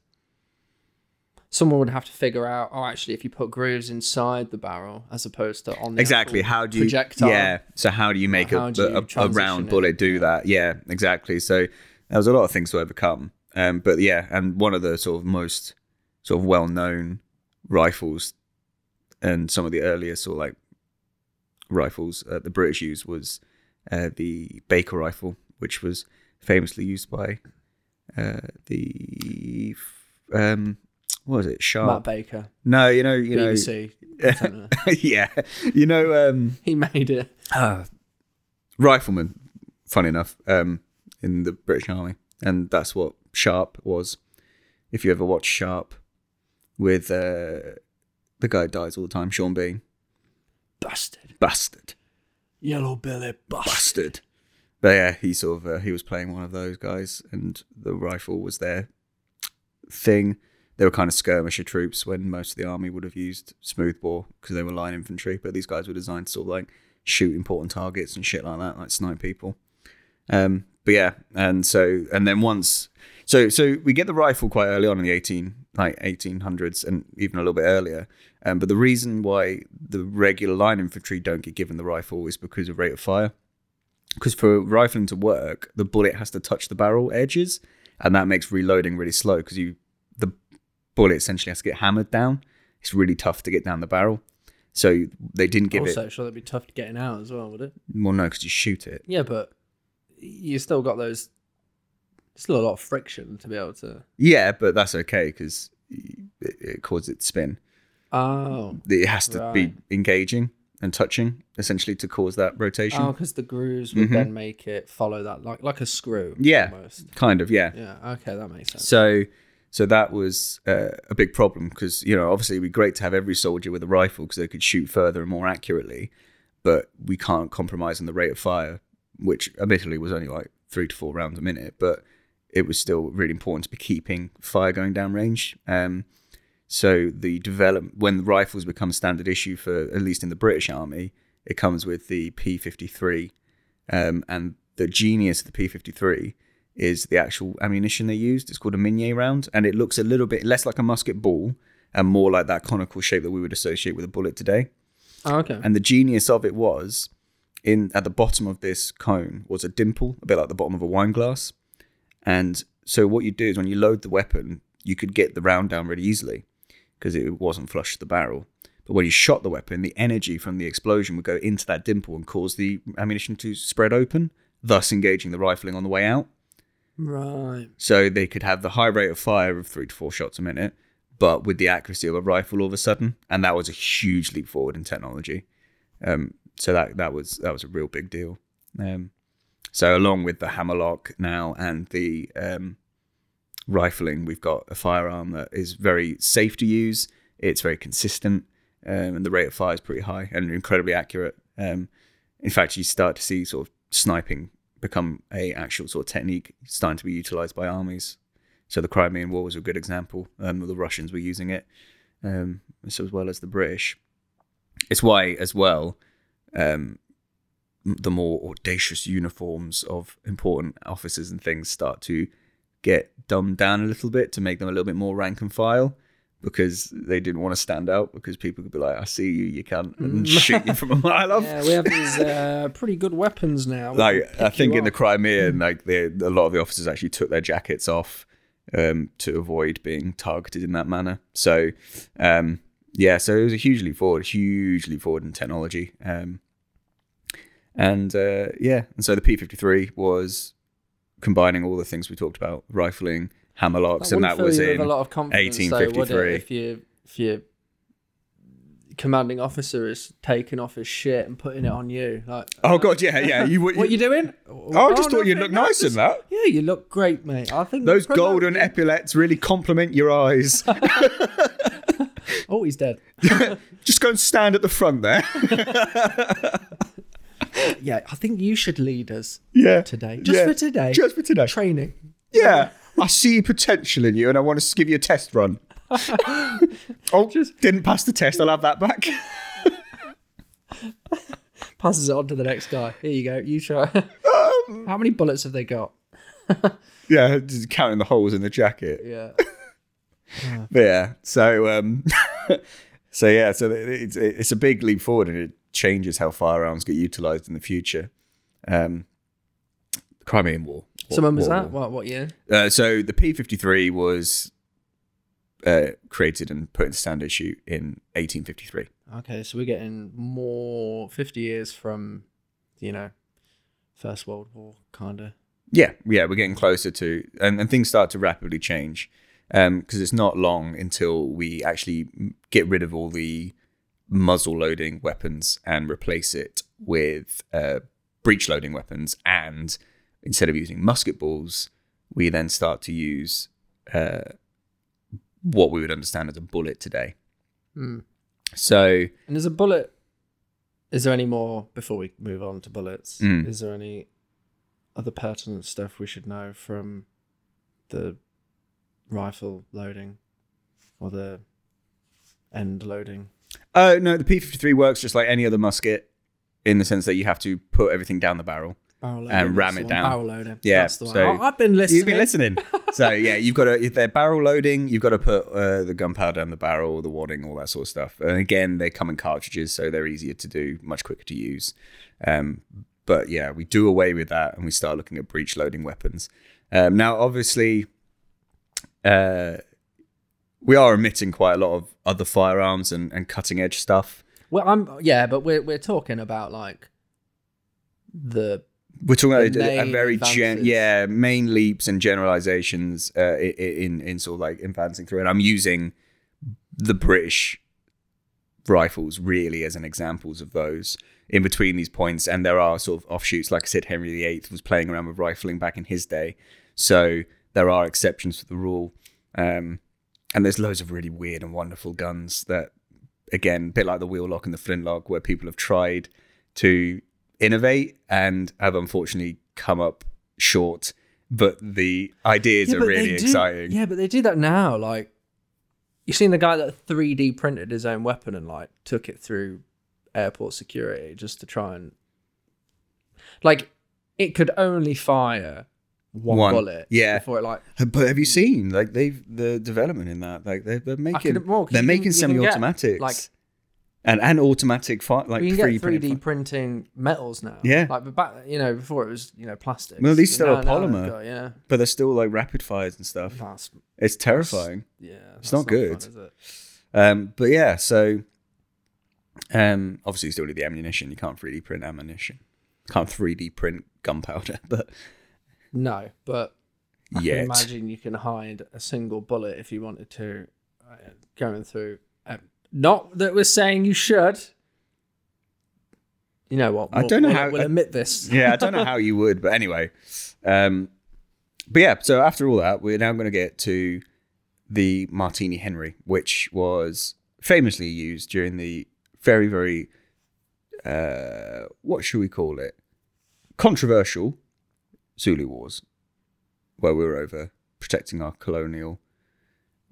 someone would have to figure out. Oh, actually, if you put grooves inside the barrel as opposed to on the exactly actual how do you projectile. yeah so how do you make How a, do you a, a transition round it? bullet do that yeah exactly so there was a lot of things to overcome um but yeah and one of the sort of most sort of well-known rifles and some of the earlier sort of like rifles uh, the british used was uh, the baker rifle which was famously used by uh, the um what was it Sharpe. Matt Baker, no you know you know BBC. presenter. [LAUGHS] yeah you know um he made it. uh, rifleman, funny enough, um, in the British Army, and that's what Sharpe was. If you ever watch Sharpe, with uh, the guy who dies all the time, Sean Bean, Bastard. bastard, Yellow Billy bastard. bastard. But yeah, he sort of uh, he was playing one of those guys, and the rifle was their thing. They were kind of skirmisher troops when most of the army would have used smoothbore because they were line infantry. But these guys were designed to sort of like shoot important targets and shit like that, like snipe people. Um, but yeah, and so and then once, so so we get the rifle quite early on in the eighteen like eighteen hundreds and even a little bit earlier. Um, but the reason why the regular line infantry don't get given the rifle is because of rate of fire. Because for rifling to work, the bullet has to touch the barrel edges, and that makes reloading really slow. Because you, the bullet essentially has to get hammered down. It's really tough to get down the barrel. So they didn't give also, it. sure, that'd be tough to getting out as well, would it? Well, no, because you shoot it. Yeah, but you still got those. Still a lot of friction to be able to. Yeah, but that's okay because it, it causes it to spin. Oh, It has to be engaging and touching essentially to cause that rotation. oh, because the grooves would then make it follow that like like a screw. Mm-hmm. Yeah. almost. Kind of, yeah. Yeah. Okay, that makes sense. So, so that was uh, a big problem because you know obviously it'd be great to have every soldier with a rifle because they could shoot further and more accurately, but we can't compromise on the rate of fire, which admittedly was only like three to four rounds a minute, but it was still really important to be keeping fire going down range. Um, so the develop when the rifles become standard issue for at least in the British Army, it comes with the P53, um, and the genius of the P53 is the actual ammunition they used. It's called a Minié round, and it looks a little bit less like a musket ball and more like that conical shape that we would associate with a bullet today. Oh, okay. And the genius of it was in at the bottom of this cone was a dimple, a bit like the bottom of a wine glass. And so what you do is when you load the weapon, you could get the round down really easily because it wasn't flush to the barrel. But when you shot the weapon, the energy from the explosion would go into that dimple and cause the ammunition to spread open, thus engaging the rifling on the way out. Right. So they could have the high rate of fire of three to four shots a minute, but with the accuracy of a rifle all of a sudden, and that was a huge leap forward in technology. Um, so that that was that was a real big deal. Um, so along with the hammerlock now and the um, rifling, we've got a firearm that is very safe to use. It's very consistent, um, and the rate of fire is pretty high and incredibly accurate. Um, in fact, you start to see sort of sniping become a actual sort of technique starting to be utilized by armies. So the Crimean War was a good example. Um, the Russians were using it, um, so as well as the British. It's why, as well, um, the more audacious uniforms of important officers and things start to get dumbed down a little bit to make them a little bit more rank and file because they didn't want to stand out because people could be like, I see you, you can't, and [LAUGHS] shoot you from a mile off. Yeah, we have these [LAUGHS] uh, pretty good weapons now. Like, I think in the off. Crimean, like they, a lot of the officers actually took their jackets off um, to avoid being targeted in that manner. So, um, yeah, so it was a huge leap forward, hugely forward in technology. Um, and uh, yeah, and so the P53 was combining all the things we talked about, rifling, hammerlocks, and wouldn't that was in a lot of confidence, though, 1853. if you if your commanding officer is taking off his shit and putting it on you, like, Oh uh, god, yeah, yeah. You [LAUGHS] what you doing? Oh, I just oh, thought you'd look nice in that. Yeah, you look great, mate. I think Those golden you. epaulets really complement your eyes. [LAUGHS] Oh, he's dead. [LAUGHS] just go and stand at the front there. Yeah, I think you should lead us yeah. today, just Yeah. for today. Just for today. training. Yeah. I see potential in you and I want to give you a test run. [LAUGHS] oh, just didn't pass the test. I'll have that back. [LAUGHS] Passes it on to the next guy. Here you go. You try. [LAUGHS] Um, How many bullets have they got? yeah, just counting the holes in the jacket. Yeah. But yeah, so um, so yeah, so it's it's a big leap forward and it changes how firearms get utilized in the future. Um, Crimean War. So when was War- that? What what year? Uh, so the P53 was uh, created and put into standard issue in 1853. Okay, so we're getting more fifty years from, you know, First World War, kind of. Yeah, yeah, we're getting closer to, and, and things start to rapidly change because it's not long until we actually get rid of all the muzzle loading weapons and replace it with uh, breech loading weapons. And instead of using musket balls, we then start to use uh, what we would understand as a bullet today. Hmm. So And there's a bullet. Is there any more before we move on to bullets? Mm. Is there any other pertinent stuff we should know from the rifle loading or the end loading? Uh, no, the P53 works just like any other musket in the sense that you have to put everything down the barrel. Barrel loading, And ram it down. Barrel loader. Yeah, that's the one. so- Oh, I've been listening. You've been listening. [LAUGHS] so yeah, you've got to if they're barrel loading, you've got to put uh, the gunpowder down the barrel, the wadding, all that sort of stuff. And again, they come in cartridges, so they're easier to do, much quicker to use. Um, but yeah, we do away with that and we start looking at breech loading weapons. Um, now, obviously, uh, we are omitting quite a lot of other firearms and, and cutting edge stuff. Well, I'm yeah, but we're we're talking about like the We're talking about a, a very gen, yeah, main leaps and generalizations uh, in in sort of like advancing through. And I'm using the British rifles really as an examples of those in between these points. And there are sort of offshoots. Like I said, Henry VIII was playing around with rifling back in his day, so there are exceptions to the rule. Um, and there's loads of really weird and wonderful guns that, again, a bit like the wheel lock and the flintlock, where people have tried to innovate and have unfortunately come up short. But the ideas Yeah, are really do- exciting. Yeah, but they do that now. Like, you've seen the guy that 3D printed his own weapon and like took it through airport security just to try and like it could only fire one, One, bullet. yeah. Before it like But have you seen like they've the development in that? Like they're, they're making could- well, 'cause they're can- making can get, semi-automatics, like- and and automatic fire like you can get 3D printing metals now. Yeah. Like but back you know before it was you know plastic. Well, these still are polymer. yeah. but they're still like rapid fires and stuff. That's, It's terrifying. yeah. It's that's not good. fun, it? Um, but yeah, so um, obviously you still need the ammunition. You can't 3D print ammunition. Can't 3D print gunpowder, [LAUGHS] but No, but I Yet. can imagine you can hide a single bullet if you wanted to, uh, going through. Um, not that we're saying you should. You know what? I we'll- don't know we'll, how- we'll admit this. yeah, I don't know [LAUGHS] how you would, but anyway. Um, but yeah, so after all that, we're now going to get to the Martini Henry, which was famously used during the very, very, uh, what should we call it? Controversial Zulu Wars, where we were over protecting our colonial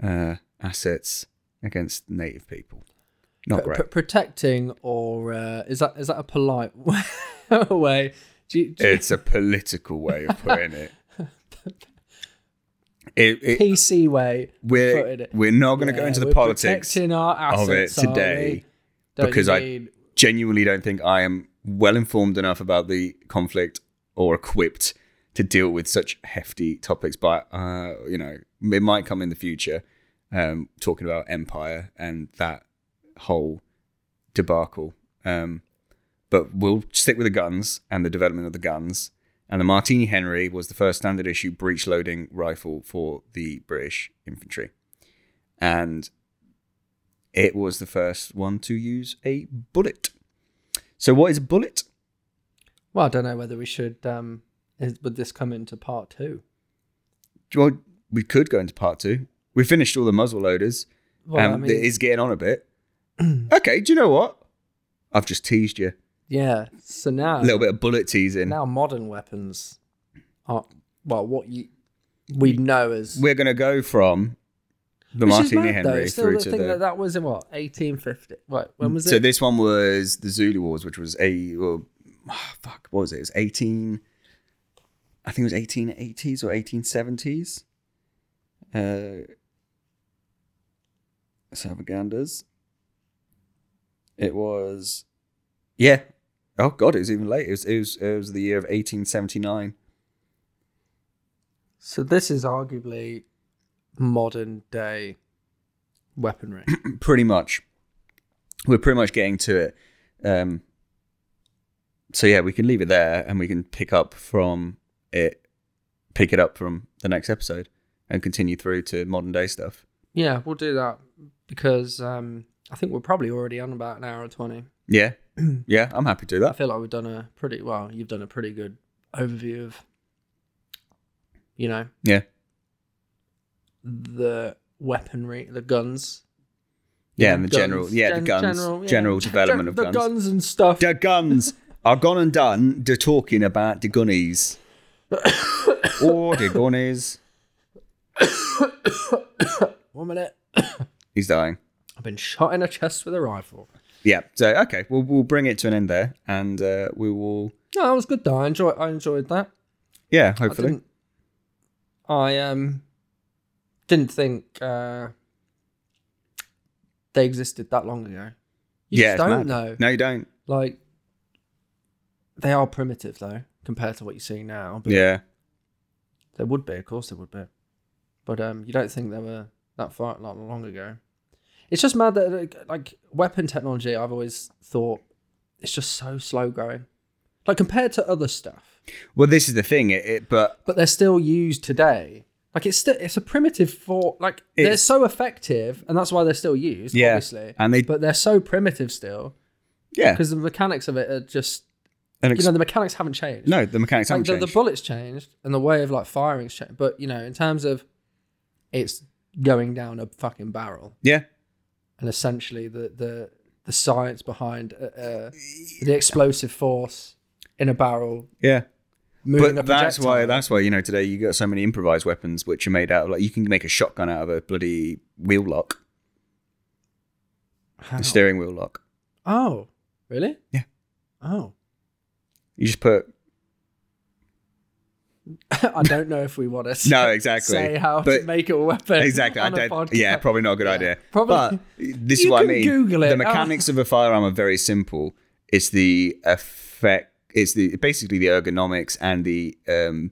uh, assets against native people. Not great. pr- protecting, or uh, is that is that a polite [LAUGHS] way? Do you, do you- It's a political way of putting it. [LAUGHS] It, it, PC way? we're it. we're not going to go into the politics of it today because you I mean- genuinely don't think I am well informed enough about the conflict or equipped to deal with such hefty topics. But uh, you know, it might come in the future. Um, talking about empire and that whole debacle. Um, but we'll stick with the guns and the development of the guns. And the Martini Henry was the first standard issue breech loading rifle for the British infantry. And it was the first one to use a bullet. So, what is a bullet? Well, I don't know whether we should. Um, is, would this come into part two? Well, we could go into part two. We finished all the muzzle loaders. Well, and I mean, it is getting on a bit. [CLEARS THROAT] okay, do you know what? I've just teased you. yeah. So now, A little bit of bullet teasing. now modern weapons are well, what you we know as We're going to go from the Which Martini mad. Henry Still through the to thing the. that that was in what eighteen fifty. Right, when was it? so this one was the Zulu Wars, which was a well, ah, fuck. What was it? It was eighteen. I think it was eighteen eighties or eighteen seventies. Uh, Salvaganders. It was, yeah. Oh god, it was even late. It was it was, it was the year of eighteen seventy nine. so this is arguably modern day weaponry. [CLEARS THROAT] pretty much we're pretty much getting to it um so yeah we can leave it there and we can pick up from it pick it up from the next episode and continue through to modern day stuff yeah, we'll do that because um, I think we're probably already on about an hour and twenty. yeah [CLEARS THROAT] yeah i'm happy to do that. I feel like we've done a pretty well. You've done a pretty good overview of, you know, yeah the weaponry, the guns. yeah Yeah, and the guns. general yeah the guns general, general, development Gen- of the guns. guns and stuff. the guns are gone and done They're talking about the gunnies or the gunnies One minute. he's dying I've been shot in the chest with a rifle. yeah so okay we'll, we'll bring it to an end there and uh, we will No, that was good though. I enjoyed. I enjoyed that. yeah hopefully didn't. I um didn't think uh, they existed that long ago. You yeah just don't know. no you don't Like they are primitive though compared to what you see now. But yeah There would be, of course, there would be, but um, you don't think they were that far not long ago. It's just mad that like, weapon technology. I've always thought it's just so slow growing, like compared to other stuff. Well, this is the thing. It, it but But they're still used today Like it's still it's a primitive for like they're so effective, and that's why they're still used. Yeah, obviously, and they- but they're so primitive still Yeah, because the mechanics of it are just and you know the mechanics haven't changed. no, the mechanics like haven't the, the bullets changed and the way of like firing's changed, but you know in terms of it's going down a fucking barrel, yeah, and essentially the the the science behind uh, uh, the explosive force in a barrel yeah. But that's why that's why you know today you got so many improvised weapons which are made out of like you can make a shotgun out of a bloody wheel lock, How? a steering wheel lock. Oh, really? Yeah. Oh, You just put [LAUGHS] I don't know if we want to [LAUGHS] no [LAUGHS] exactly. say how to but make a weapon. exactly. I don't. Yeah, probably not a good idea. Probably- But this is You what I mean. Google it. The Oh. mechanics of a firearm are very simple. It's the effect. It's the basically the ergonomics and the um,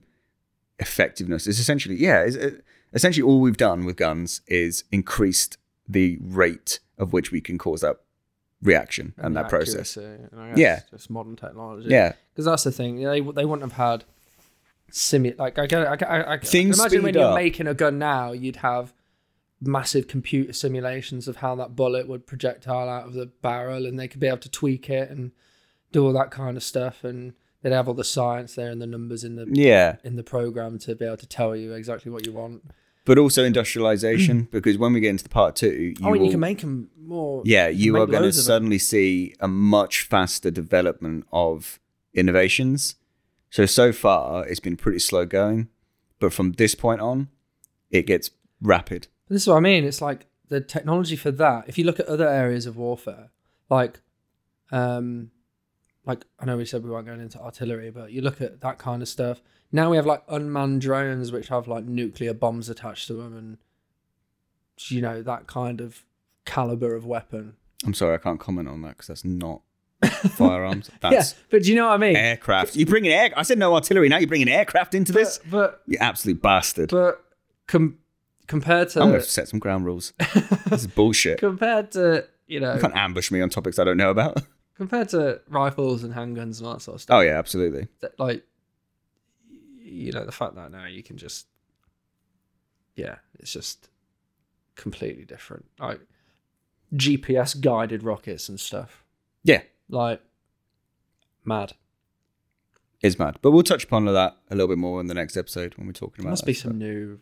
effectiveness. It's essentially yeah. It's, uh, essentially all we've done with guns is increased the rate of which we can cause that reaction and, that process. and Yeah. just modern technology. Yeah, because that's the thing. They they wouldn't have had simu like I it. I, I, I, Things imagine when you're up. making a gun now, you'd have massive computer simulations of how that bullet would projectile out of the barrel, and they could be able to tweak it and do all that kind of stuff, and they'd have all the science there and the numbers in the yeah. in the program to be able to tell you exactly what you want. But also industrialization because when we get into the part two, you oh, and you can make them more. Yeah, you make are going to suddenly see a much faster development of innovations. So so far, it's been pretty slow going, but from this point on, it gets rapid. This is what I mean. It's like the technology for that. If you look at other areas of warfare, like, um, like I know we said we weren't going into artillery, but you look at that kind of stuff. Now we have like unmanned drones which have like nuclear bombs attached to them, and you know that kind of caliber of weapon. I'm sorry, I can't comment on that because that's not [LAUGHS] firearms. yeah, That's but do you know what I mean? aircraft. You bring in air. I said no artillery. Now you're bringing aircraft into this. But You absolute bastard. but com- compared to I'm going to set some ground rules. [LAUGHS] this is bullshit. compared to you know You can't ambush me on topics I don't know about. compared to rifles and handguns and all that sort of stuff. Oh yeah, absolutely. like you know the fact that now you can just yeah it's just completely different like gps guided rockets and stuff Yeah, like mad it's mad. But we'll touch upon that a little bit more in the next episode when we're talking about. must that be some new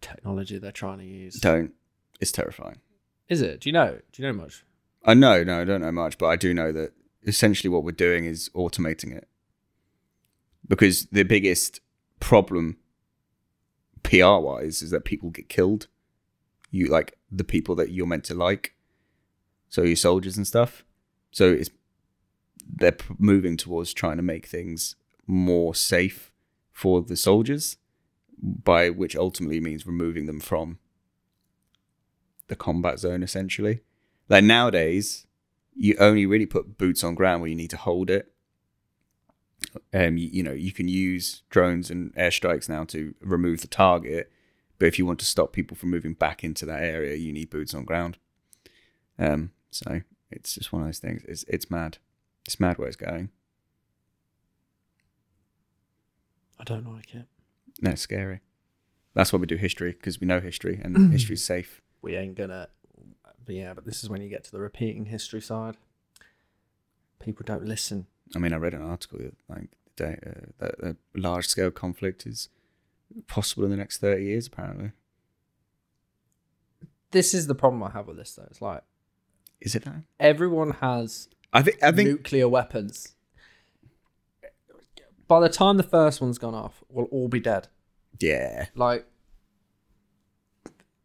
technology they're trying to use Don't. It's terrifying. is it do you know do you know much I know, no, I don't know much, but I do know that essentially what we're doing is automating it. Because the biggest problem PR wise is that people get killed. You like the people that you're meant to like. So your soldiers and stuff. So it's they're moving towards trying to make things more safe for the soldiers, by which ultimately means removing them from the combat zone essentially. Like nowadays, you only really put boots on ground where you need to hold it. Um, you, you know, you can use drones and airstrikes now to remove the target, but if you want to stop people from moving back into that area, you need boots on ground. Um, so it's just one of those things. It's it's mad. It's mad where it's going. i don't like it No, it's scary. That's why we do history because we know history and [CLEARS THROAT] history's safe. we ain't gonna but yeah but this is when you get to the repeating history side people don't listen I mean, I read an article that, like uh, that a large scale conflict is possible in the next thirty years. Apparently, this is the problem i have with this though it's like is it that? everyone has I think. I think. nuclear weapons. By the time the first one's gone off, we'll all be dead. yeah. Like,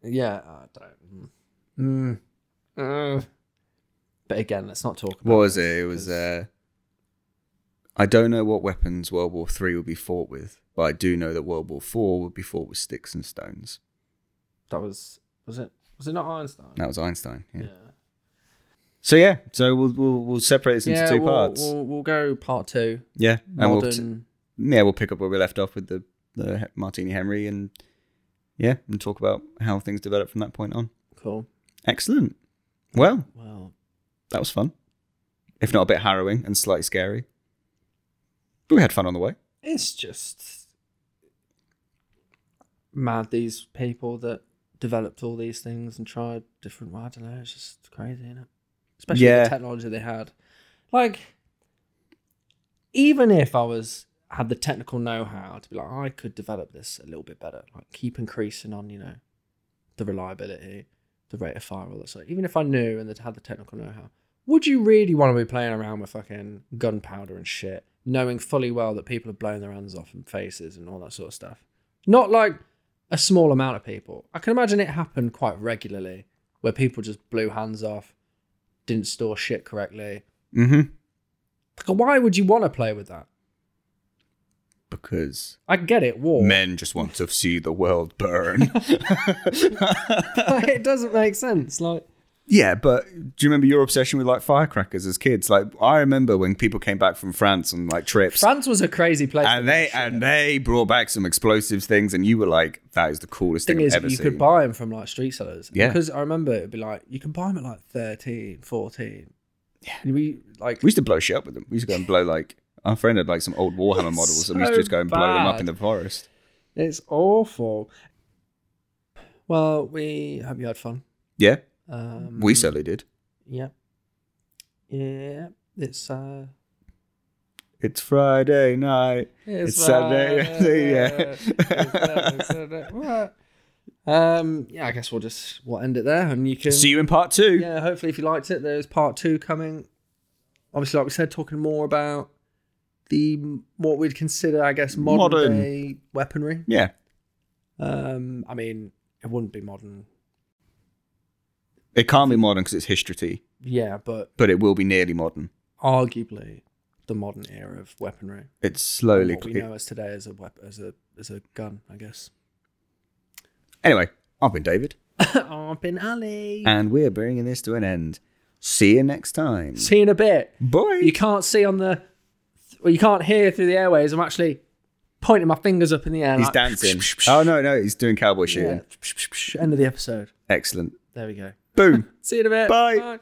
yeah, I don't. Mm, mm. But again, let's not talk. About What was it? It was. Uh, I don't know what weapons World War Three would be fought with, but I do know that World War Four would be fought with sticks and stones. that was was it was it not Einstein? That was Einstein. Yeah. Yeah. So yeah. So we'll we'll, we'll separate this into 2 we'll, parts. We'll, we'll go part two. yeah. And we'll t- yeah we'll pick up where we left off with the the Martini Henry and yeah and talk about how things developed from that point on. cool. Excellent. Well, Well, that was fun. If not a bit harrowing and slightly scary. But we had fun on the way. it's just mad these people that developed all these things and tried different. I don't know. It's just crazy, isn't it? Especially Yeah. the technology they had. Like, even if I was had the technical know-how to be like, I could develop this a little bit better. Like, keep increasing on, you know, the reliability, the rate of fire, all that stuff. Even if I knew and had the technical know-how, would you really want to be playing around with fucking gunpowder and shit, knowing fully well that people have blown their hands off and faces and all that sort of stuff? Not like a small amount of people. I can imagine it happened quite regularly where people just blew hands off, didn't store shit correctly. Mm-hmm. Like, why would you want to play with that? Because I get it, war. men just want to see the world burn. [LAUGHS] it doesn't make sense. Like, yeah, but do you remember your obsession with like firecrackers as kids? Like I remember when people came back from France on like trips. France was a crazy place. and they and they brought back some explosives things, and you were like, "That is the coolest thing thing, is, I've ever you seen." could buy them from like street sellers. Yeah. Because I remember it'd be like, you can buy them at like 13, 14. Yeah. And we, like, we used to blow shit up with them. We used to go and blow like our friend had like some old Warhammer [LAUGHS] models, and we used to just go and blow them up in the forest. it's awful. Well, we hope you had fun. Yeah, Um, we certainly did. Yeah. Yeah. It's, uh, It's Friday night. It's Saturday, yeah. It's Saturday. [LAUGHS] [LAUGHS] Right. Um, yeah, I guess we'll just we'll end it there, and you can See you in part two. yeah. Hopefully, if you liked it, there's part two coming. Obviously, like we said, talking more about the what we'd consider, I guess, modern, Modern. weaponry. yeah. Um, I mean, it wouldn't be modern, It can't be modern because it's history, yeah, but but it will be nearly modern. arguably the modern era of weaponry. It's slowly. what we know as today as a wep- as a as a gun, I guess. Anyway, I've been David, [LAUGHS] I've been Ali. and we're bringing this to an end. See you next time. See you in a bit. Bye. You can't see on the, well, you can't hear through the airways. I'm actually pointing my fingers up in the air. He's like, dancing. [LAUGHS] oh no, no, he's doing cowboy Yeah. shooting. [LAUGHS] End of the episode. Excellent. There we go. Boom. [LAUGHS] See you in a bit. Bye.